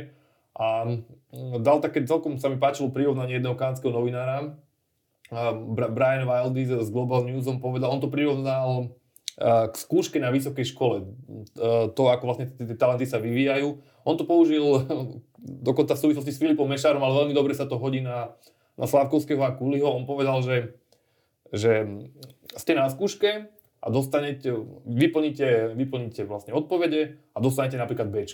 A mm, dal také, celkom sa mi páčilo prirovnanie jedného kánskeho novinára, Brian Wildy z Global Newsom povedal, on to prirovnal k skúške na vysokej škole. To, ako vlastne tie talenty sa vyvíjajú. On to použil dokonca v súvislosti s Filipom Mešárom, ale veľmi dobre sa to hodí na na Slavkovského a Kuliho, on povedal, že, že ste na skúške a dostanete, vyplníte, vyplníte vlastne odpovede a dostanete napríklad B.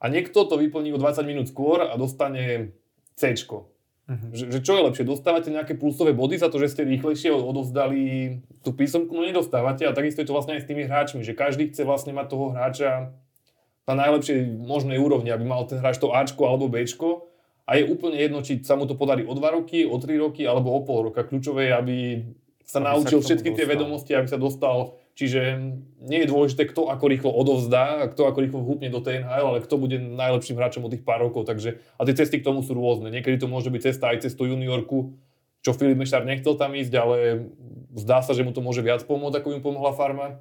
A niekto to vyplní o 20 minút skôr a dostane C. Uh-huh. Že, že čo je lepšie, dostávate nejaké plusové body za to, že ste rýchlejšie odovzdali tú písomku, no nedostávate a takisto je to vlastne aj s tými hráčmi, že každý chce vlastne mať toho hráča na najlepšej možnej úrovni, aby mal ten hráč to Ačko alebo Bčko a je úplne jedno, či sa mu to podarí o 2 roky, o 3 roky alebo o pol roka. Kľúčové je, aby sa aby naučil sa všetky tie vedomosti, aby sa dostal. Čiže nie je dôležité, kto ako rýchlo odovzdá, kto ako rýchlo vhúpne do TNHL, ale kto bude najlepším hráčom od tých pár rokov. Takže, a tie cesty k tomu sú rôzne. Niekedy to môže byť cesta aj cez tú juniorku, čo Filip Mešár nechcel tam ísť, ale zdá sa, že mu to môže viac pomôcť, ako im pomohla farma.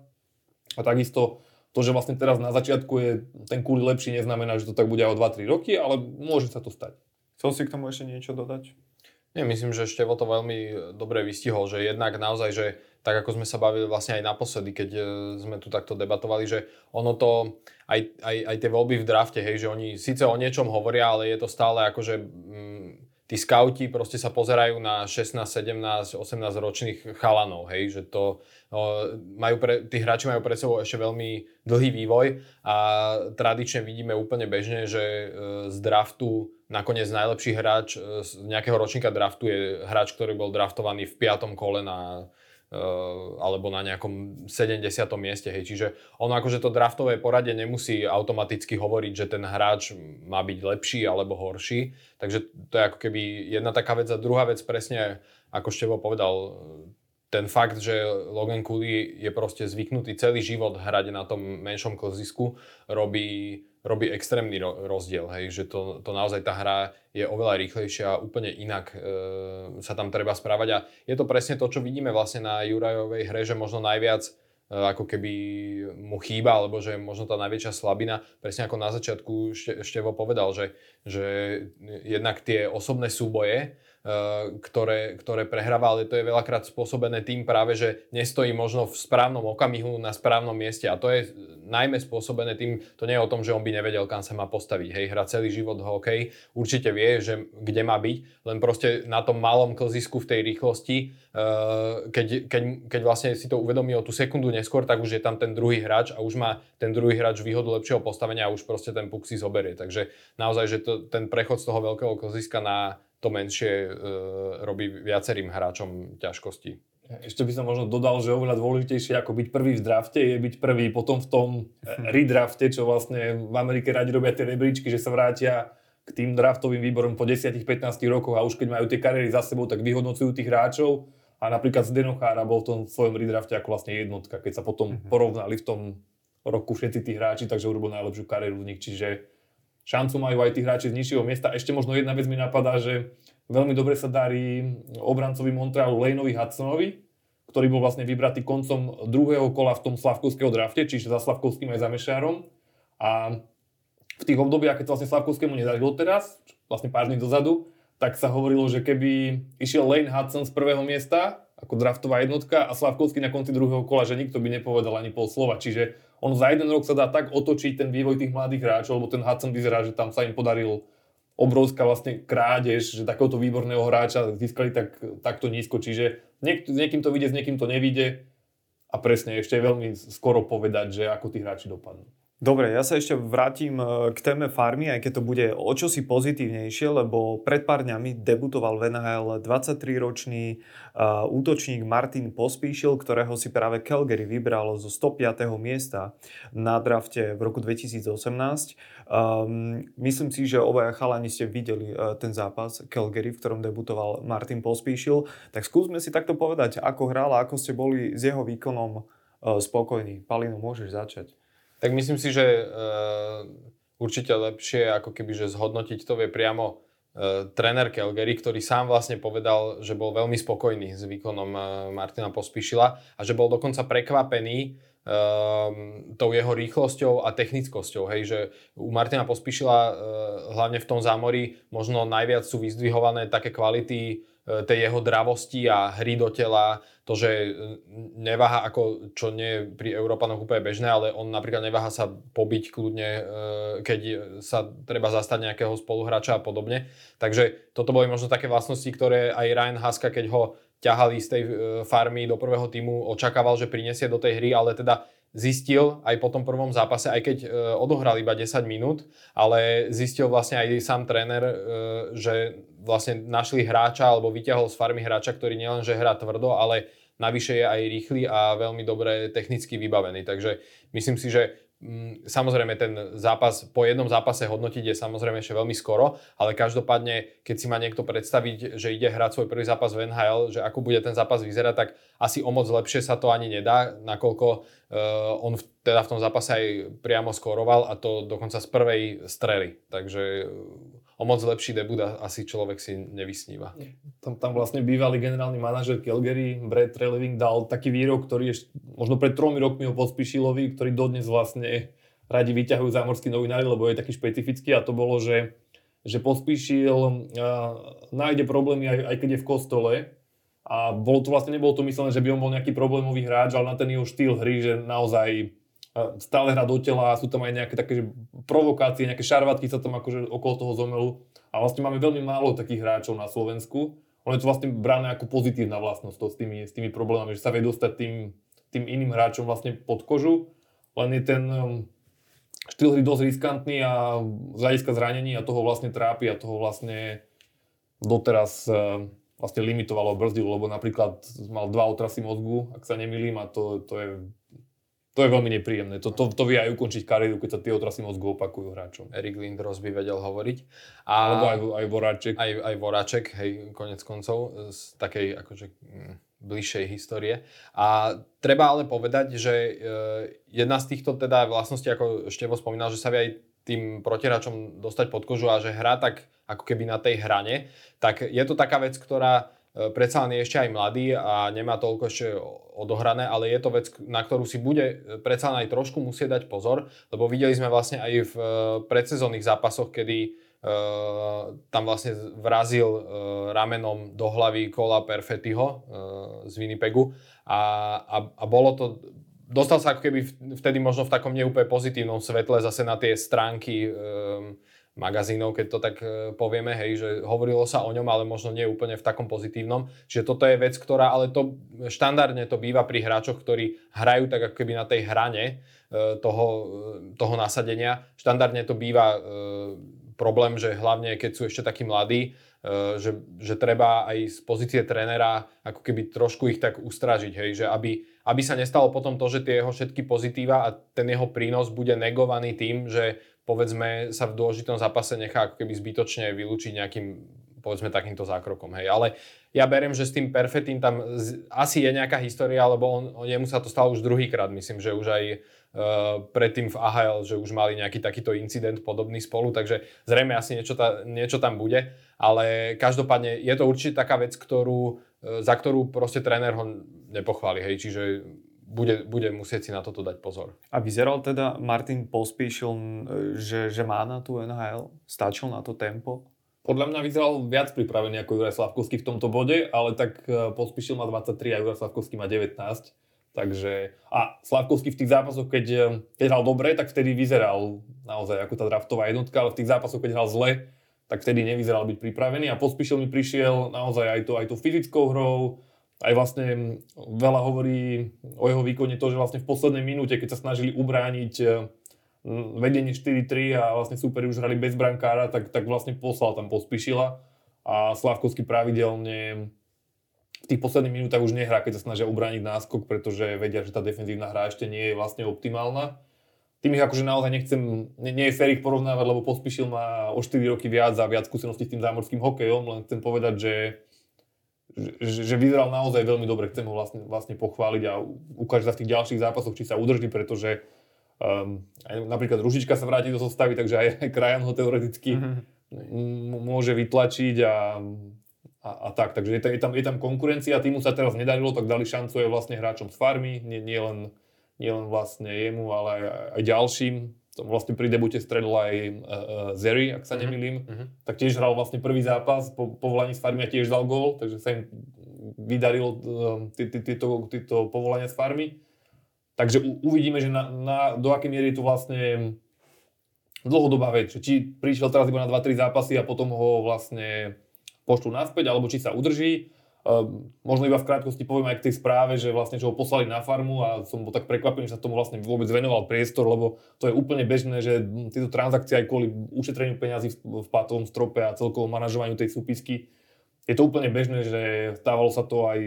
A takisto to, že vlastne teraz na začiatku je ten kúli lepší, neznamená, že to tak bude aj o 2-3 roky, ale môže sa to stať. Chcel si k tomu ešte niečo dodať? Nie, myslím, že Števo to veľmi dobre vystihol, že jednak naozaj, že tak ako sme sa bavili vlastne aj naposledy, keď e, sme tu takto debatovali, že ono to, aj, aj, aj tie voľby v drafte, hej, že oni síce o niečom hovoria, ale je to stále akože mm, tí skauti proste sa pozerajú na 16, 17, 18 ročných chalanov, hej, že to o, majú pre, tí hráči majú pre sebou ešte veľmi dlhý vývoj a tradične vidíme úplne bežne, že e, z draftu nakoniec najlepší hráč e, z nejakého ročníka draftu je hráč, ktorý bol draftovaný v 5. kole na e, alebo na nejakom 70. mieste. Hej. Čiže ono akože to draftové poradie nemusí automaticky hovoriť, že ten hráč má byť lepší alebo horší. Takže to je ako keby jedna taká vec. A druhá vec presne, ako Števo povedal, ten fakt, že Logan Cooley je proste zvyknutý celý život hrať na tom menšom klzisku, robí robí extrémny rozdiel, hej, že to, to naozaj tá hra je oveľa rýchlejšia a úplne inak e, sa tam treba správať. A je to presne to, čo vidíme vlastne na Jurajovej hre, že možno najviac e, ako keby mu chýba, alebo že možno tá najväčšia slabina, presne ako na začiatku Šte, Števo povedal, že, že jednak tie osobné súboje ktoré, ktoré prehráva, ale to je veľakrát spôsobené tým práve, že nestojí možno v správnom okamihu na správnom mieste a to je najmä spôsobené tým, to nie je o tom, že on by nevedel, kam sa má postaviť. Hej, hra celý život hokej, určite vie, že kde má byť, len proste na tom malom klzisku v tej rýchlosti, keď, keď, keď vlastne si to uvedomí o tú sekundu neskôr, tak už je tam ten druhý hráč a už má ten druhý hráč výhodu lepšieho postavenia a už proste ten puk si zoberie. Takže naozaj, že to, ten prechod z toho veľkého klziska na to menšie e, robí viacerým hráčom ťažkosti. Ešte by som možno dodal, že oveľa dôležitejšie ako byť prvý v drafte je byť prvý potom v tom redrafte, čo vlastne v Amerike radi robia tie rebríčky, že sa vrátia k tým draftovým výborom po 10-15 rokoch a už keď majú tie kariéry za sebou, tak vyhodnocujú tých hráčov a napríklad Zdeno Chára bol v tom svojom redrafte ako vlastne jednotka, keď sa potom mhm. porovnali v tom roku všetci tí hráči, takže urobil najlepšiu kariéru v nich, čiže šancu majú aj tí hráči z nižšieho miesta. Ešte možno jedna vec mi napadá, že veľmi dobre sa darí obrancovi Montrealu Laneovi Hudsonovi, ktorý bol vlastne vybratý koncom druhého kola v tom Slavkovského drafte, čiže za Slavkovským aj za Mešárom. A v tých obdobiach, keď sa vlastne Slavkovskému nedarilo teraz, vlastne pár dní dozadu, tak sa hovorilo, že keby išiel Lane Hudson z prvého miesta, ako draftová jednotka a Slavkovský na konci druhého kola, že nikto by nepovedal ani pol slova. Čiže on za jeden rok sa dá tak otočiť ten vývoj tých mladých hráčov, lebo ten Hudson vyzerá, že tam sa im podaril obrovská vlastne krádež, že takéhoto výborného hráča získali tak, takto nízko. Čiže niek- s niekým to vyjde, s niekým to nevíde a presne ešte je veľmi skoro povedať, že ako tí hráči dopadnú. Dobre, ja sa ešte vrátim e, k téme farmy, aj keď to bude o čosi pozitívnejšie, lebo pred pár dňami debutoval v NHL 23-ročný uh, útočník Martin Pospíšil, ktorého si práve Calgary vybralo zo 105. miesta na drafte v roku 2018. Um, myslím si, že obaja chalani ste videli uh, ten zápas Calgary, v ktorom debutoval Martin Pospíšil. Tak skúsme si takto povedať, ako hral a ako ste boli s jeho výkonom spokojní. Palino, môžeš začať. Tak myslím si, že uh, určite lepšie ako keby, že zhodnotiť to vie priamo uh, tréner Kelgery, ktorý sám vlastne povedal, že bol veľmi spokojný s výkonom uh, Martina Pospíšila a že bol dokonca prekvapený tou jeho rýchlosťou a technickosťou. Hej, že u Martina Pospíšila hlavne v tom zámori možno najviac sú vyzdvihované také kvality E, tej jeho dravosti a hry do tela, to, že e, neváha ako, čo nie je pri Európanoch úplne bežné, ale on napríklad neváha sa pobiť kľudne, e, keď sa treba zastať nejakého spoluhráča a podobne. Takže toto boli možno také vlastnosti, ktoré aj Ryan Haska, keď ho ťahali z tej farmy do prvého týmu, očakával, že prinesie do tej hry, ale teda zistil aj po tom prvom zápase, aj keď e, odohral iba 10 minút, ale zistil vlastne aj sám tréner, e, že vlastne našli hráča alebo vyťahol z farmy hráča, ktorý nielenže hrá tvrdo, ale navyše je aj rýchly a veľmi dobre technicky vybavený. Takže myslím si, že Mm, samozrejme, ten zápas, po jednom zápase hodnotiť je samozrejme ešte veľmi skoro, ale každopádne, keď si má niekto predstaviť, že ide hrať svoj prvý zápas v NHL, že ako bude ten zápas vyzerať, tak asi o moc lepšie sa to ani nedá, nakoľko uh, on v, teda v tom zápase aj priamo skoroval a to dokonca z prvej strely. Takže o moc lepší debut asi človek si nevysníva. Tam, tam vlastne bývalý generálny manažer Calgary, Brad Treleving, dal taký výrok, ktorý je možno pred tromi rokmi ho Pospíšilovi, ktorý dodnes vlastne radi vyťahujú zámorskí novinári, lebo je taký špecifický a to bolo, že, že Pospíšil uh, nájde problémy aj, aj keď je v kostole a bolo to vlastne, nebolo to myslené, že by on bol nejaký problémový hráč, ale na ten jeho štýl hry, že naozaj stále hrá do tela, sú tam aj nejaké také že provokácie, nejaké šarvatky sa tam akože okolo toho zomelu. A vlastne máme veľmi málo takých hráčov na Slovensku. Ono je to vlastne brané ako pozitívna vlastnosť to s tými, s tými problémami, že sa vie dostať tým, tým iným hráčom vlastne pod kožu. Len je ten um, štýl hry dosť riskantný a z hľadiska zranení a toho vlastne trápi a toho vlastne doteraz uh, vlastne limitovalo, brzdilo, lebo napríklad mal dva otrasy mozgu, ak sa nemýlim, a to, to je to je veľmi nepríjemné. To, to, to vie aj ukončiť kariéru, keď sa tie otrasy mozgu opakujú hráčom. Erik Lindros by vedel hovoriť. A Alebo aj, aj Voráček. Aj, aj Voráček, hej, konec koncov, z takej akože mm, bližšej histórie. A treba ale povedať, že e, jedna z týchto teda vlastností, ako Števo spomínal, že sa vie aj tým protiračom dostať pod kožu a že hrá tak ako keby na tej hrane, tak je to taká vec, ktorá predsa len je ešte aj mladý a nemá toľko ešte odohrané, ale je to vec, na ktorú si bude e, predsa len aj trošku musieť dať pozor, lebo videli sme vlastne aj v e, predsezónnych zápasoch, kedy Uh, tam vlastne vrazil uh, ramenom do hlavy kola Perfettiho uh, z Winnipegu. A, a, a bolo to, dostal sa ako keby vtedy možno v takom neúplne pozitívnom svetle zase na tie stránky um, magazínov, keď to tak e, povieme, hej, že hovorilo sa o ňom, ale možno nie úplne v takom pozitívnom. Čiže toto je vec, ktorá, ale to štandardne to býva pri hráčoch, ktorí hrajú tak ako keby na tej hrane e, toho, e, toho nasadenia. Štandardne to býva problém, že hlavne keď sú ešte takí mladí, že, že treba aj z pozície trénera ako keby trošku ich tak ustražiť, hej, že aby, aby sa nestalo potom to, že tie jeho všetky pozitíva a ten jeho prínos bude negovaný tým, že povedzme sa v dôležitom zápase nechá ako keby zbytočne vylúčiť nejakým povedzme takýmto zákrokom. Hej. Ale ja beriem, že s tým Perfetim tam z, asi je nejaká história, lebo on, jemu sa to stalo už druhýkrát, myslím, že už aj uh, predtým v AHL, že už mali nejaký takýto incident podobný spolu, takže zrejme asi niečo, ta, niečo tam bude, ale každopádne je to určite taká vec, ktorú, uh, za ktorú proste tréner ho nepochváli, hej, čiže bude, bude musieť si na toto dať pozor. A vyzeral teda Martin Pospíšil, že, že má na tú NHL? Stačil na to tempo? Podľa mňa vyzeral viac pripravený ako Juraj Slavkovský v tomto bode, ale tak e, Pospíšil má 23 a Juraj Slavkovský má 19. Takže, a Slavkovský v tých zápasoch, keď, e, keď hral dobre, tak vtedy vyzeral naozaj ako tá draftová jednotka, ale v tých zápasoch, keď hral zle, tak vtedy nevyzeral byť pripravený a Pospíšil mi prišiel naozaj aj to, aj to fyzickou hrou, aj vlastne veľa hovorí o jeho výkone to, že vlastne v poslednej minúte, keď sa snažili ubrániť e, vedenie 4-3 a vlastne superi už hrali bez brankára, tak, tak vlastne poslal tam pospíšila a Slavkovský pravidelne v tých posledných minútach už nehrá, keď sa snažia ubrániť náskok, pretože vedia, že tá defenzívna hra ešte nie je vlastne optimálna. Tým ich akože naozaj nechcem, nie, nie je fér ich porovnávať, lebo pospíšil má o 4 roky viac a viac skúseností s tým zámorským hokejom, len chcem povedať, že že, že vyzeral naozaj veľmi dobre, chcem ho vlastne, vlastne pochváliť a ukáže sa v tých ďalších zápasoch, či sa udrží, pretože um, aj napríklad Ružička sa vráti do zostavy, takže aj, aj Krajan ho teoreticky mm-hmm. môže vytlačiť a, a, a tak. Takže je, je, tam, je tam konkurencia, týmu sa teraz nedarilo, tak dali šancu aj vlastne hráčom z farmy, nie, nie, len, nie len vlastne jemu, ale aj, aj ďalším vlastne pri debute stredol aj uh, Zeri, ak sa mm-hmm. nemýlim, mm-hmm. tak tiež hral vlastne prvý zápas, po povolaní z farmy a tiež dal gól, takže sa im vydarilo uh, tieto povolania z farmy. Takže uvidíme, že na, na, do akej miery to vlastne dlhodobá vec, či prišiel teraz iba na 2-3 zápasy a potom ho vlastne pošlu naspäť, alebo či sa udrží Ehm, možno iba v krátkosti poviem aj k tej správe, že vlastne čo ho poslali na farmu a som bol tak prekvapený, že sa tomu vlastne vôbec venoval priestor, lebo to je úplne bežné, že tieto transakcie aj kvôli ušetreniu peňazí v pátovom strope a celkovom manažovaniu tej súpisky, je to úplne bežné, že stávalo sa to aj,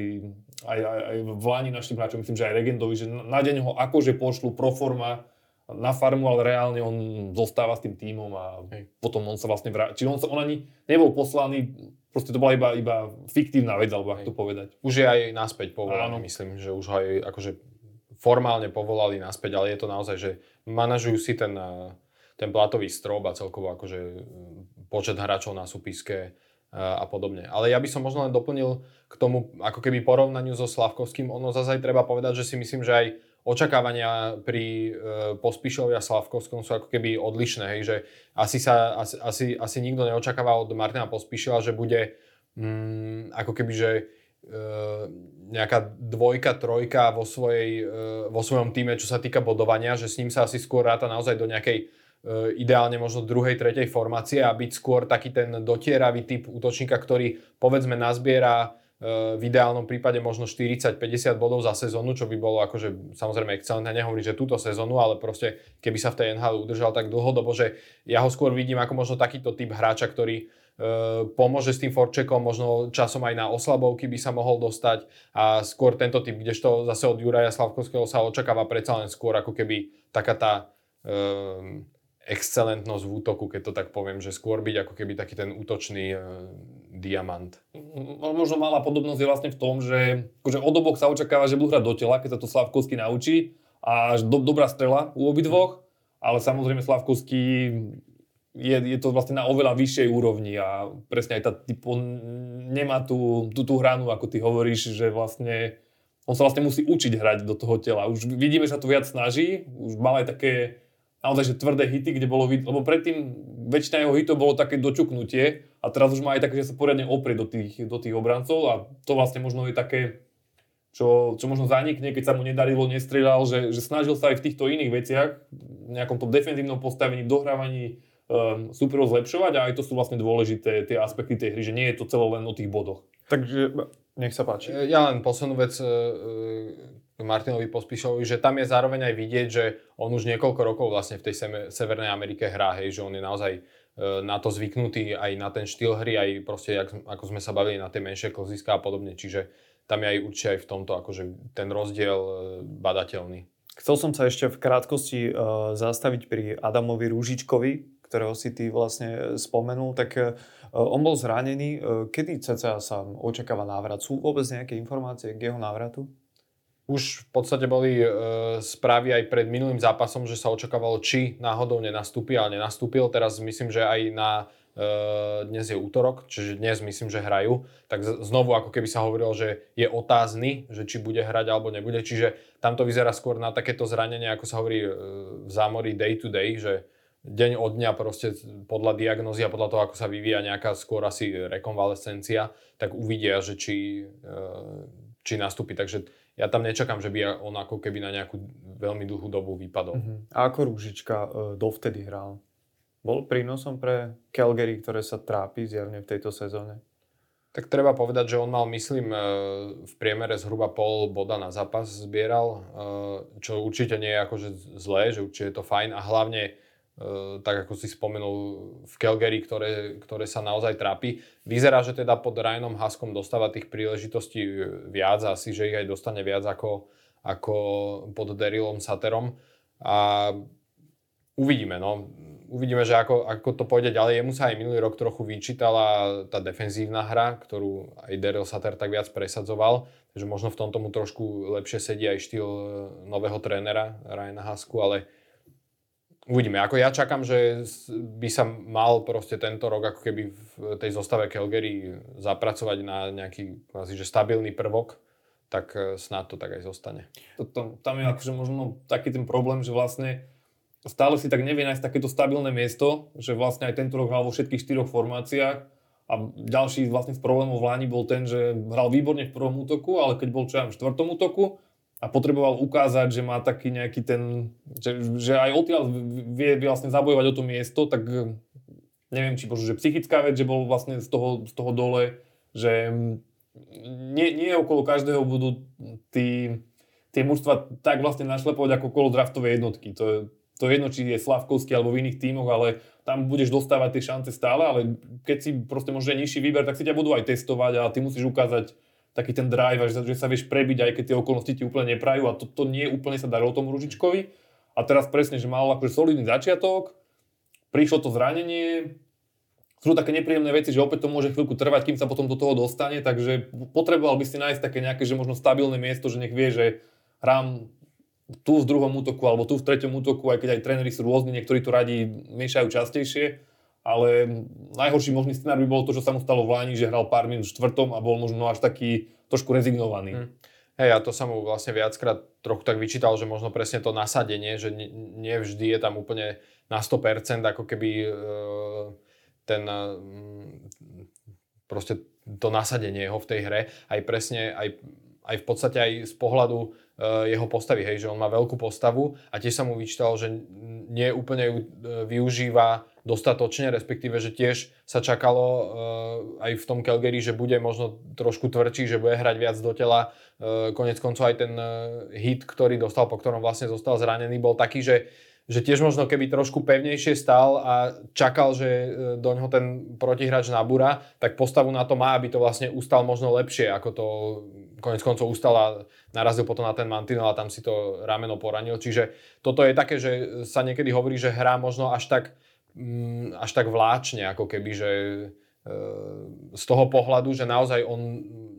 aj, aj, aj v Lani našim hráčom, myslím, že aj Regendovi, že na deň ho akože pošlu pro forma na farmu, ale reálne on zostáva s tým tímom a Hej. potom on sa vlastne vráti. Čiže on, sa, on ani nebol poslaný proste to bola iba, iba fiktívna vec, alebo ako to povedať. Už je aj naspäť povolaný, Áno. myslím, že už ho aj akože formálne povolali naspäť, ale je to naozaj, že manažujú si ten, eh, ten platový strop a celkovo akože mm, počet hráčov na súpiske eh, a podobne. Ale ja by som možno len doplnil k tomu ako keby porovnaniu so Slavkovským. Ono zase aj treba povedať, že si myslím, že aj očakávania pri e, Pospišovi a Slavkovskom sú ako keby odlišné, hej, že asi, sa, asi, asi, asi nikto neočakáva od Martina Pospišova, že bude mm, ako keby, že e, nejaká dvojka, trojka vo, svojej, e, vo svojom týme, čo sa týka bodovania, že s ním sa asi skôr ráta naozaj do nejakej e, ideálne možno druhej, tretej formácie a byť skôr taký ten dotieravý typ útočníka, ktorý povedzme nazbiera v ideálnom prípade možno 40-50 bodov za sezónu, čo by bolo akože samozrejme excelentné, nehovorím, že túto sezónu, ale proste keby sa v tej NHL udržal tak dlhodobo, že ja ho skôr vidím ako možno takýto typ hráča, ktorý e, pomôže s tým forčekom, možno časom aj na oslabovky by sa mohol dostať a skôr tento typ, kdežto zase od Juraja Slavkovského sa očakáva predsa len skôr ako keby taká tá e, excelentnosť v útoku, keď to tak poviem, že skôr byť ako keby taký ten útočný e, diamant. Možno malá podobnosť je vlastne v tom, že akože od obok sa očakáva, že budú hrať do tela, keď sa to Slavkovský naučí a do, dobrá strela u obidvoch, ale samozrejme Slavkovský je, je to vlastne na oveľa vyššej úrovni a presne aj tá typ, on nemá tú, tú, tú hranu, ako ty hovoríš, že vlastne on sa vlastne musí učiť hrať do toho tela. Už vidíme, že sa to viac snaží, už mal aj také naozaj že tvrdé hity, kde bolo lebo predtým väčšina jeho hitov bolo také dočuknutie a teraz už má aj také, že sa poriadne oprie do tých, do tých obrancov a to vlastne možno je také, čo, čo možno zanikne, keď sa mu nedarilo, nestrelal, že, že snažil sa aj v týchto iných veciach, v nejakom tom defenzívnom postavení, dohrávaní um, superov zlepšovať a aj to sú vlastne dôležité tie aspekty tej hry, že nie je to celé len o tých bodoch. Takže nech sa páči. Ja len poslednú vec e, e, Martinovi Pospíšovi, že tam je zároveň aj vidieť, že on už niekoľko rokov vlastne v tej Severnej Amerike hrá, hej, že on je naozaj e, na to zvyknutý, aj na ten štýl hry, aj proste, ako sme sa bavili, na tie menšie klziska a podobne. Čiže tam je aj určite aj v tomto akože ten rozdiel badateľný. Chcel som sa ešte v krátkosti uh, zastaviť pri Adamovi Rúžičkovi, ktorého si ty vlastne spomenul, tak uh, on bol zranený. Uh, kedy cca sa očakáva návrat? Sú vôbec nejaké informácie k jeho návratu? Už v podstate boli e, správy aj pred minulým zápasom, že sa očakávalo, či náhodou nenastúpi, ale nenastúpil. Teraz myslím, že aj na e, dnes je útorok, čiže dnes myslím, že hrajú. Tak znovu ako keby sa hovorilo, že je otázny, že či bude hrať alebo nebude. Čiže tam to vyzerá skôr na takéto zranenie, ako sa hovorí e, v zámori day to day, že deň od dňa proste podľa diagnózy a podľa toho, ako sa vyvíja nejaká skôr asi rekonvalescencia, tak uvidia, že či, e, či nastúpi. Takže ja tam nečakám, že by on ako keby na nejakú veľmi dlhú dobu vypadol. Uh-huh. A ako Rúžička uh, dovtedy hral? Bol prínosom pre Calgary, ktoré sa trápi zjavne v tejto sezóne? Tak treba povedať, že on mal, myslím, e, v priemere zhruba pol boda na zápas zbieral, e, čo určite nie je akože zlé, že určite je to fajn a hlavne tak ako si spomenul v Calgary, ktoré, ktoré sa naozaj trápi. Vyzerá, že teda pod Ryanom Haskom dostáva tých príležitostí viac, asi, že ich aj dostane viac ako, ako pod Darylom Saterom. A uvidíme, no. Uvidíme, že ako, ako to pôjde ďalej. Jemu sa aj minulý rok trochu vyčítala tá defenzívna hra, ktorú aj Daryl Sater tak viac presadzoval. Takže možno v tomto mu trošku lepšie sedí aj štýl nového trénera Ryana Hasku, ale Uvidíme. Ako ja čakám, že by sa mal proste tento rok ako keby v tej zostave Calgary zapracovať na nejaký asi, že stabilný prvok, tak e, snad to tak aj zostane. Toto, tam je akože možno taký ten problém, že vlastne stále si tak nevie nájsť takéto stabilné miesto, že vlastne aj tento rok hral vo všetkých štyroch formáciách a ďalší vlastne z problémov v Láni bol ten, že hral výborne v prvom útoku, ale keď bol čo ja v štvrtom útoku, a potreboval ukázať, že má taký nejaký ten, že, že aj odtiaľ vie vlastne zabojovať o to miesto, tak eh, neviem, či možno, že psychická vec, že bol vlastne z toho, z toho dole, že mm, nie, nie okolo každého budú tí, tie mužstva tak vlastne našlepovať ako okolo draftovej jednotky. To je, to je jedno, či je Slavkovský alebo v iných tímoch, ale tam budeš dostávať tie šance stále, ale keď si proste možno nižší výber, tak si ťa budú aj testovať a ty musíš ukázať, taký ten drive, že, že sa vieš prebiť, aj keď tie okolnosti ti úplne neprajú. A to, to nie úplne sa darilo tomu Ružičkovi. A teraz presne, že mal akože solidný začiatok, prišlo to zranenie, sú také nepríjemné veci, že opäť to môže chvíľku trvať, kým sa potom do toho dostane, takže potreboval by si nájsť také nejaké, že možno stabilné miesto, že nech vie, že hrám tu v druhom útoku alebo tu v treťom útoku, aj keď aj tréneri sú rôzni, niektorí to radi miešajú častejšie, ale najhorší možný scenár by bolo to, čo sa mu stalo v Láni, že hral pár minút v štvrtom a bol možno až taký trošku rezignovaný. Hmm. Hej, a to sa mu vlastne viackrát trochu tak vyčítal, že možno presne to nasadenie, že nie vždy je tam úplne na 100%, ako keby e, ten e, proste to nasadenie jeho v tej hre, aj presne, aj, aj v podstate aj z pohľadu e, jeho postavy, hej, že on má veľkú postavu a tiež sa mu vyčítalo, že nie úplne ju využíva dostatočne, respektíve, že tiež sa čakalo uh, aj v tom Calgary, že bude možno trošku tvrdší, že bude hrať viac do tela. Uh, konec koncov aj ten uh, hit, ktorý dostal, po ktorom vlastne zostal zranený, bol taký, že že tiež možno keby trošku pevnejšie stal a čakal, že do ňoho ten protihráč nabúra, tak postavu na to má, aby to vlastne ustal možno lepšie, ako to konec koncov ustal a narazil potom na ten mantinel a tam si to rameno poranil. Čiže toto je také, že sa niekedy hovorí, že hrá možno až tak až tak vláčne, ako keby, že e, z toho pohľadu, že naozaj on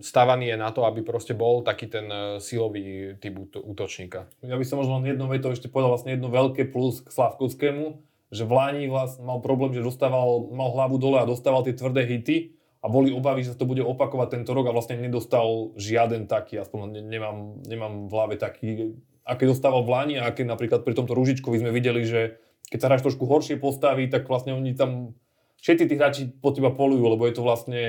stavaný je na to, aby proste bol taký ten e, silový typ útočníka. Ja by som možno len jednou vetou ešte povedal vlastne jedno veľké plus k Slavkovskému, že v Láni vlastne mal problém, že dostával, mal hlavu dole a dostával tie tvrdé hity a boli obavy, že sa to bude opakovať tento rok a vlastne nedostal žiaden taký, aspoň nemám, nemám v hlave taký, aké dostával v Láni a aké napríklad pri tomto Ružičkovi sme videli, že keď sa hráš trošku horšie postavy, tak vlastne oni tam všetci tí hráči po teba polujú, lebo je to vlastne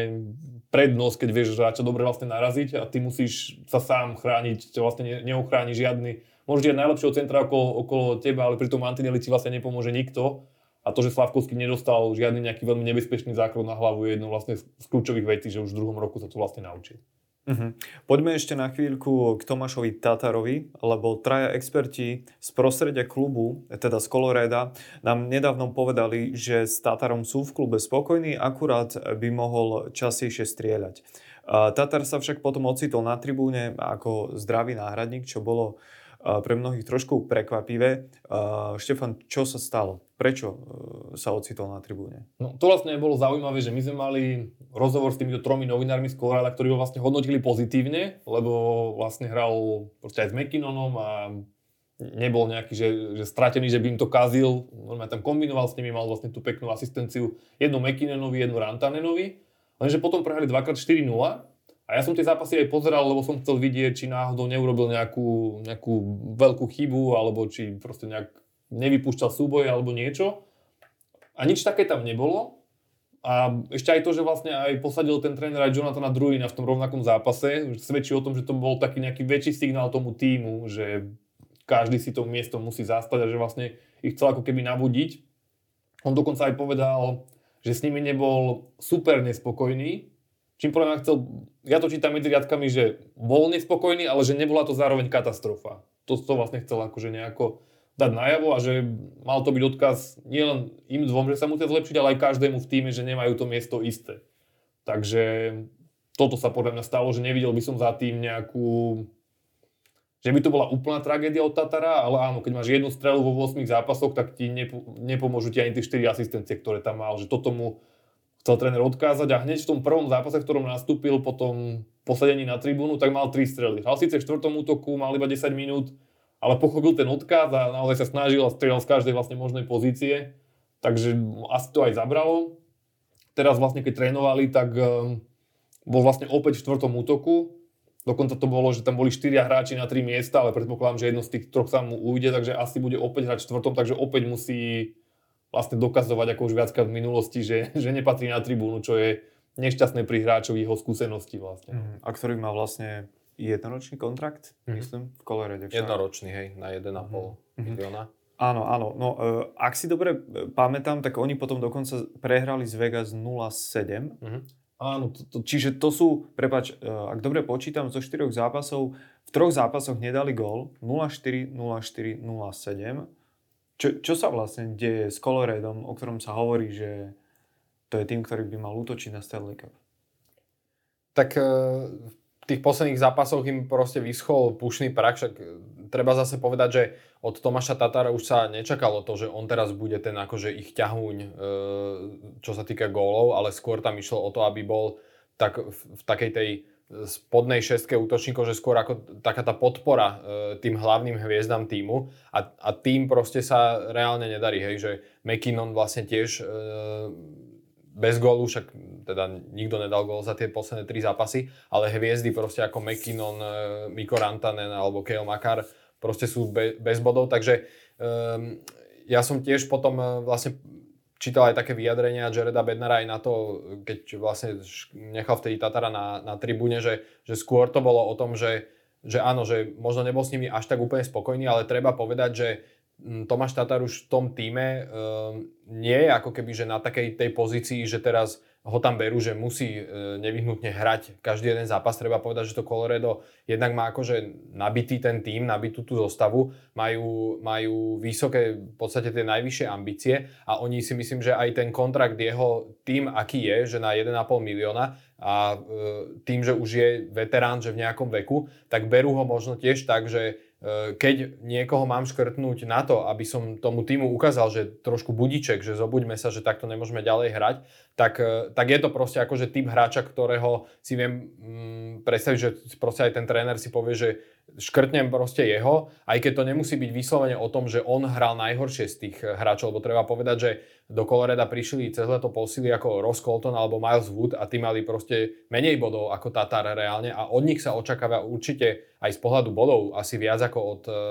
prednosť, keď vieš hráča dobre vlastne naraziť a ty musíš sa sám chrániť, ťa vlastne neochráni žiadny. Môžeš mať najlepšieho centra okolo, okolo teba, ale pri tom Mantinelli ti vlastne nepomôže nikto. A to, že Slavkovský nedostal žiadny nejaký veľmi nebezpečný zákrok na hlavu, je jedno vlastne z kľúčových vecí, že už v druhom roku sa to vlastne naučil. Uh-huh. Poďme ešte na chvíľku k Tomášovi Tatarovi, lebo traja experti z prostredia klubu, teda z Coloreda, nám nedávno povedali, že s Tatarom sú v klube spokojní, akurát by mohol častejšie strieľať. Tatar sa však potom ocitol na tribúne ako zdravý náhradník, čo bolo pre mnohých trošku prekvapivé. Štefan, čo sa stalo? Prečo e, sa ocitol na tribúne? No, to vlastne bolo zaujímavé, že my sme mali rozhovor s týmito tromi novinármi z Colorada, ktorí ho vlastne hodnotili pozitívne, lebo vlastne hral aj s McKinnonom a nebol nejaký, že, že stratený, že by im to kazil. Normálne tam kombinoval s nimi, mal vlastne tú peknú asistenciu jednu McKinnonovi, jednu Rantanenovi. Lenže potom prehrali 2x4-0 a ja som tie zápasy aj pozeral, lebo som chcel vidieť, či náhodou neurobil nejakú, nejakú veľkú chybu, alebo či proste nejak nevypúšťal súboje alebo niečo. A nič také tam nebolo. A ešte aj to, že vlastne aj posadil ten tréner aj Jonathana Druina v tom rovnakom zápase, svedčí o tom, že to bol taký nejaký väčší signál tomu týmu, že každý si to miesto musí zastať a že vlastne ich chcel ako keby nabudiť. On dokonca aj povedal, že s nimi nebol super nespokojný, Čím podľa mňa chcel, ja to čítam medzi riadkami, že bol nespokojný, ale že nebola to zároveň katastrofa. To, to vlastne chcel akože nejako dať najavo a že mal to byť odkaz nielen im dvom, že sa musia zlepšiť, ale aj každému v týme, že nemajú to miesto isté. Takže toto sa podľa mňa stalo, že nevidel by som za tým nejakú že by to bola úplná tragédia od Tatara, ale áno, keď máš jednu strelu vo 8 zápasoch, tak ti nepo, nepomôžu ti ani tie 4 asistencie, ktoré tam mal. Že toto mu chcel tréner odkázať a hneď v tom prvom zápase, v ktorom nastúpil po tom posadení na tribúnu, tak mal 3 strely. Hral síce v štvrtom útoku, mal iba 10 minút, ale pochopil ten odkaz a naozaj sa snažil a strieľal z každej vlastne možnej pozície. Takže asi to aj zabralo. Teraz vlastne keď trénovali, tak um, bol vlastne opäť v štvrtom útoku. Dokonca to bolo, že tam boli 4 hráči na 3 miesta, ale predpokladám, že jedno z tých troch sa mu ujde, takže asi bude opäť hrať v štvrtom, takže opäť musí vlastne dokazovať ako už viackrát v minulosti, že, že nepatrí na tribúnu, čo je nešťastné pri hráčovi jeho skúsenosti vlastne. Mm, a ktorý má vlastne jednoročný kontrakt, mm-hmm. myslím, v Colorade. Jednoročný, hej, na 1,5 mm-hmm. milióna. Áno, áno. No, uh, ak si dobre e, pamätám, tak oni potom dokonca prehrali z Vegas 0-7. Mm-hmm. Áno. To, to, čiže to sú, prepač, uh, ak dobre počítam, zo štyroch zápasov, v troch zápasoch nedali gól, 0-4, 0-4, 0-7 čo, čo sa vlastne deje s Coloradom, o ktorom sa hovorí, že to je tým, ktorý by mal útočiť na Stanley Cup? Tak e, v tých posledných zápasoch im proste vyschol pušný prak, však e, treba zase povedať, že od Tomáša Tatára už sa nečakalo to, že on teraz bude ten akože ich ťahuň, e, čo sa týka gólov, ale skôr tam išlo o to, aby bol tak v takej tej spodnej šestke útočníkov, že skôr ako taká tá podpora e, tým hlavným hviezdam týmu. A, a tým proste sa reálne nedarí, hej, že McKinnon vlastne tiež e, bez gólu, však teda nikto nedal gól za tie posledné tri zápasy, ale hviezdy proste ako McKinnon, e, Mikko Rantanen alebo Kale Makar proste sú be, bez bodov, takže e, ja som tiež potom e, vlastne čítal aj také vyjadrenia Jareda Bednara aj na to, keď vlastne nechal vtedy Tatara na, na tribúne, že, že skôr to bolo o tom, že, že áno, že možno nebol s nimi až tak úplne spokojný, ale treba povedať, že hm, Tomáš Tatar už v tom týme um, nie je ako keby, že na takej tej pozícii, že teraz ho tam berú, že musí e, nevyhnutne hrať každý jeden zápas. Treba povedať, že to Colorado jednak má akože nabitý ten tým, nabitú tú zostavu, majú, majú vysoké, v podstate tie najvyššie ambície a oni si myslím, že aj ten kontrakt jeho tým, aký je, že na 1,5 milióna a e, tým, že už je veterán, že v nejakom veku, tak berú ho možno tiež tak, že keď niekoho mám škrtnúť na to, aby som tomu týmu ukázal, že trošku budiček, že zobuďme sa, že takto nemôžeme ďalej hrať, tak, e, tak je to proste akože typ hráča, ktorého si viem mm, predstaviť, že proste aj ten tréner si povie, že škrtnem proste jeho, aj keď to nemusí byť vyslovene o tom, že on hral najhoršie z tých hráčov, lebo treba povedať, že do Coloreda prišli cez leto posily ako Ross Colton alebo Miles Wood a tí mali proste menej bodov ako Tatar reálne a od nich sa očakáva určite aj z pohľadu bodov asi viac ako od, e,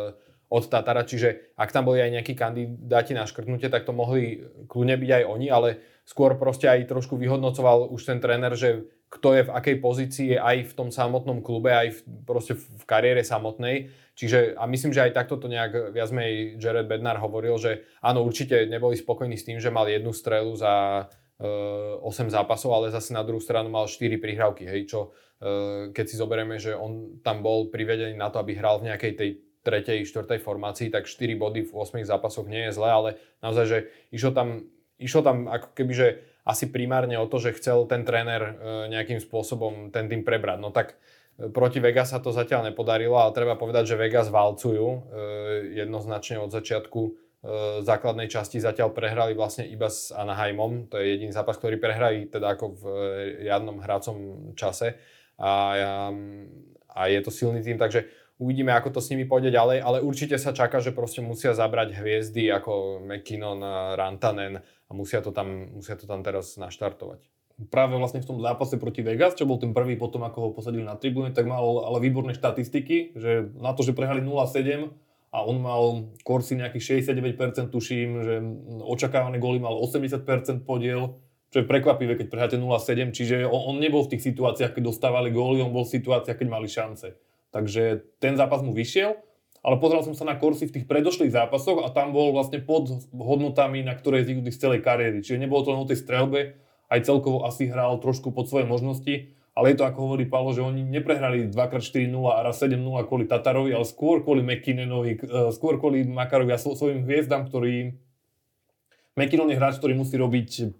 od Tatara, čiže ak tam boli aj nejakí kandidáti na škrtnutie, tak to mohli kľudne byť aj oni, ale skôr proste aj trošku vyhodnocoval už ten tréner, že kto je v akej pozícii aj v tom samotnom klube, aj v, proste v kariére samotnej. Čiže a myslím, že aj takto to nejak viac menej Jared Bednar hovoril, že áno, určite neboli spokojní s tým, že mal jednu strelu za 8 e, zápasov, ale zase na druhú stranu mal 4 prihrávky, hej, čo e, keď si zoberieme, že on tam bol privedený na to, aby hral v nejakej tej tretej, štvrtej formácii, tak 4 body v 8 zápasoch nie je zle, ale naozaj, že išlo tam, išlo tam ako keby, že asi primárne o to, že chcel ten tréner e, nejakým spôsobom ten tým prebrať. No tak e, proti Vegas sa to zatiaľ nepodarilo, ale treba povedať, že Vegas valcujú e, jednoznačne od začiatku základnej časti zatiaľ prehrali vlastne iba s Anaheimom. To je jediný zápas, ktorý prehrali teda ako v riadnom hracom čase. A, a je to silný tým, takže uvidíme, ako to s nimi pôjde ďalej, ale určite sa čaká, že proste musia zabrať hviezdy ako McKinnon, Rantanen, musia to tam, musia to tam teraz naštartovať. Práve vlastne v tom zápase proti Vegas, čo bol ten prvý potom, ako ho posadili na tribúne, tak mal ale výborné štatistiky, že na to, že prehali 0-7 a on mal Corsi nejakých 69% tuším, že očakávané góly mal 80% podiel, čo je prekvapivé, keď prehráte 0-7, čiže on, on nebol v tých situáciách, keď dostávali góly, on bol v situáciách, keď mali šance. Takže ten zápas mu vyšiel ale pozeral som sa na Korsi v tých predošlých zápasoch a tam bol vlastne pod hodnotami, na ktoré je z celej kariéry. Čiže nebolo to len o tej strelbe, aj celkovo asi hral trošku pod svoje možnosti, ale je to ako hovorí Paolo, že oni neprehrali 2x4-0 a raz 7-0 kvôli Tatarovi, ale skôr kvôli McKinnenovi, e, skôr kvôli Makarovi a svojim hviezdam, ktorý McKinnon je hráč, ktorý musí robiť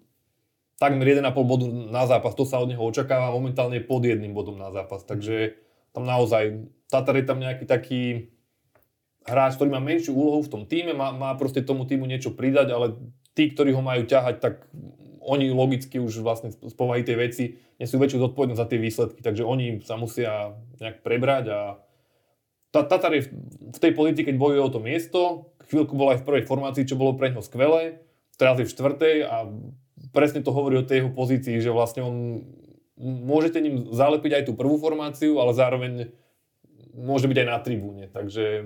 takmer 1,5 bodu na zápas, to sa od neho očakáva momentálne pod jedným bodom na zápas, takže tam naozaj Tatar je tam nejaký taký hráč, ktorý má menšiu úlohu v tom týme, má, má proste tomu týmu niečo pridať, ale tí, ktorí ho majú ťahať, tak oni logicky už vlastne z povahy tej veci nesú väčšiu zodpovednosť za tie výsledky, takže oni sa musia nejak prebrať a Tatar je v tej politike, keď bojuje o to miesto, chvíľku bol aj v prvej formácii, čo bolo pre neho skvelé, teraz je v štvrtej a presne to hovorí o tej jeho pozícii, že vlastne on môžete ním zalepiť aj tú prvú formáciu, ale zároveň môže byť aj na tribúne, takže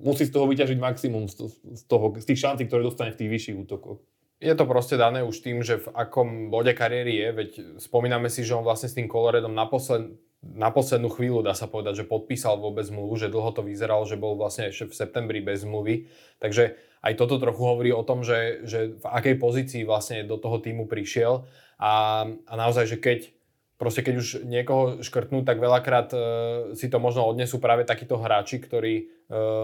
musí z toho vyťažiť maximum z, toho, z tých šancí, ktoré dostane v tých vyšších útokoch. Je to proste dané už tým, že v akom bode kariéry je, veď spomíname si, že on vlastne s tým Coloredom na, posled, na poslednú chvíľu, dá sa povedať, že podpísal vôbec zmluvu, že dlho to vyzeralo, že bol vlastne ešte v septembri bez zmluvy. Takže aj toto trochu hovorí o tom, že, že v akej pozícii vlastne do toho týmu prišiel a, a naozaj, že keď proste keď už niekoho škrtnú, tak veľakrát e, si to možno odnesú práve takíto hráči, ktorí e,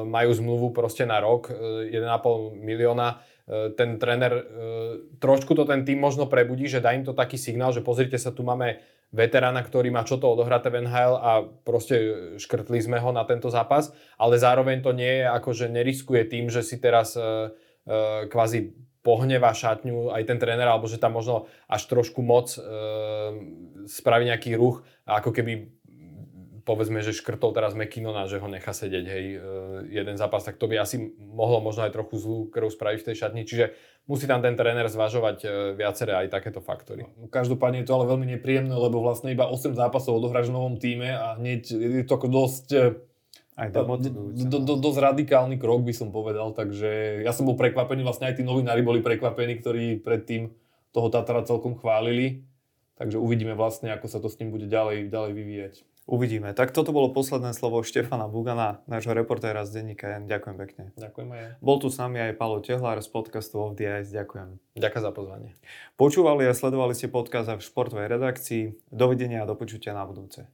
majú zmluvu proste na rok, e, 1,5 milióna. E, ten tréner, e, trošku to ten tým možno prebudí, že dá im to taký signál, že pozrite sa, tu máme veterána, ktorý má čo to odohraté v NHL a proste škrtli sme ho na tento zápas, ale zároveň to nie je ako, že neriskuje tým, že si teraz e, e, kvázi pohneva šatňu aj ten tréner, alebo že tam možno až trošku moc e, spraví nejaký ruch ako keby povedzme, že škrtol teraz McKinnona, že ho nechá sedieť, hej, e, jeden zápas, tak to by asi mohlo možno aj trochu zlú krv spraviť v tej šatni, čiže musí tam ten tréner zvažovať e, viaceré aj takéto faktory. No, každopádne je to ale veľmi nepríjemné, lebo vlastne iba 8 zápasov odohráš v novom týme a hneď je to ako dosť aj do, do, do, dosť radikálny krok by som povedal, takže ja som bol prekvapený, vlastne aj tí novinári boli prekvapení, ktorí predtým toho Tatara celkom chválili, takže uvidíme vlastne, ako sa to s ním bude ďalej, ďalej vyvíjať. Uvidíme. Tak toto bolo posledné slovo Štefana Bugana, nášho reportéra z denníka Ďakujem pekne. Ďakujem aj. Bol tu s nami aj Paolo Tehlár z podcastu Off the Ice. Ďakujem. Ďakujem za pozvanie. Počúvali a sledovali ste podcast v športovej redakcii. Dovidenia a do počutia na budúce.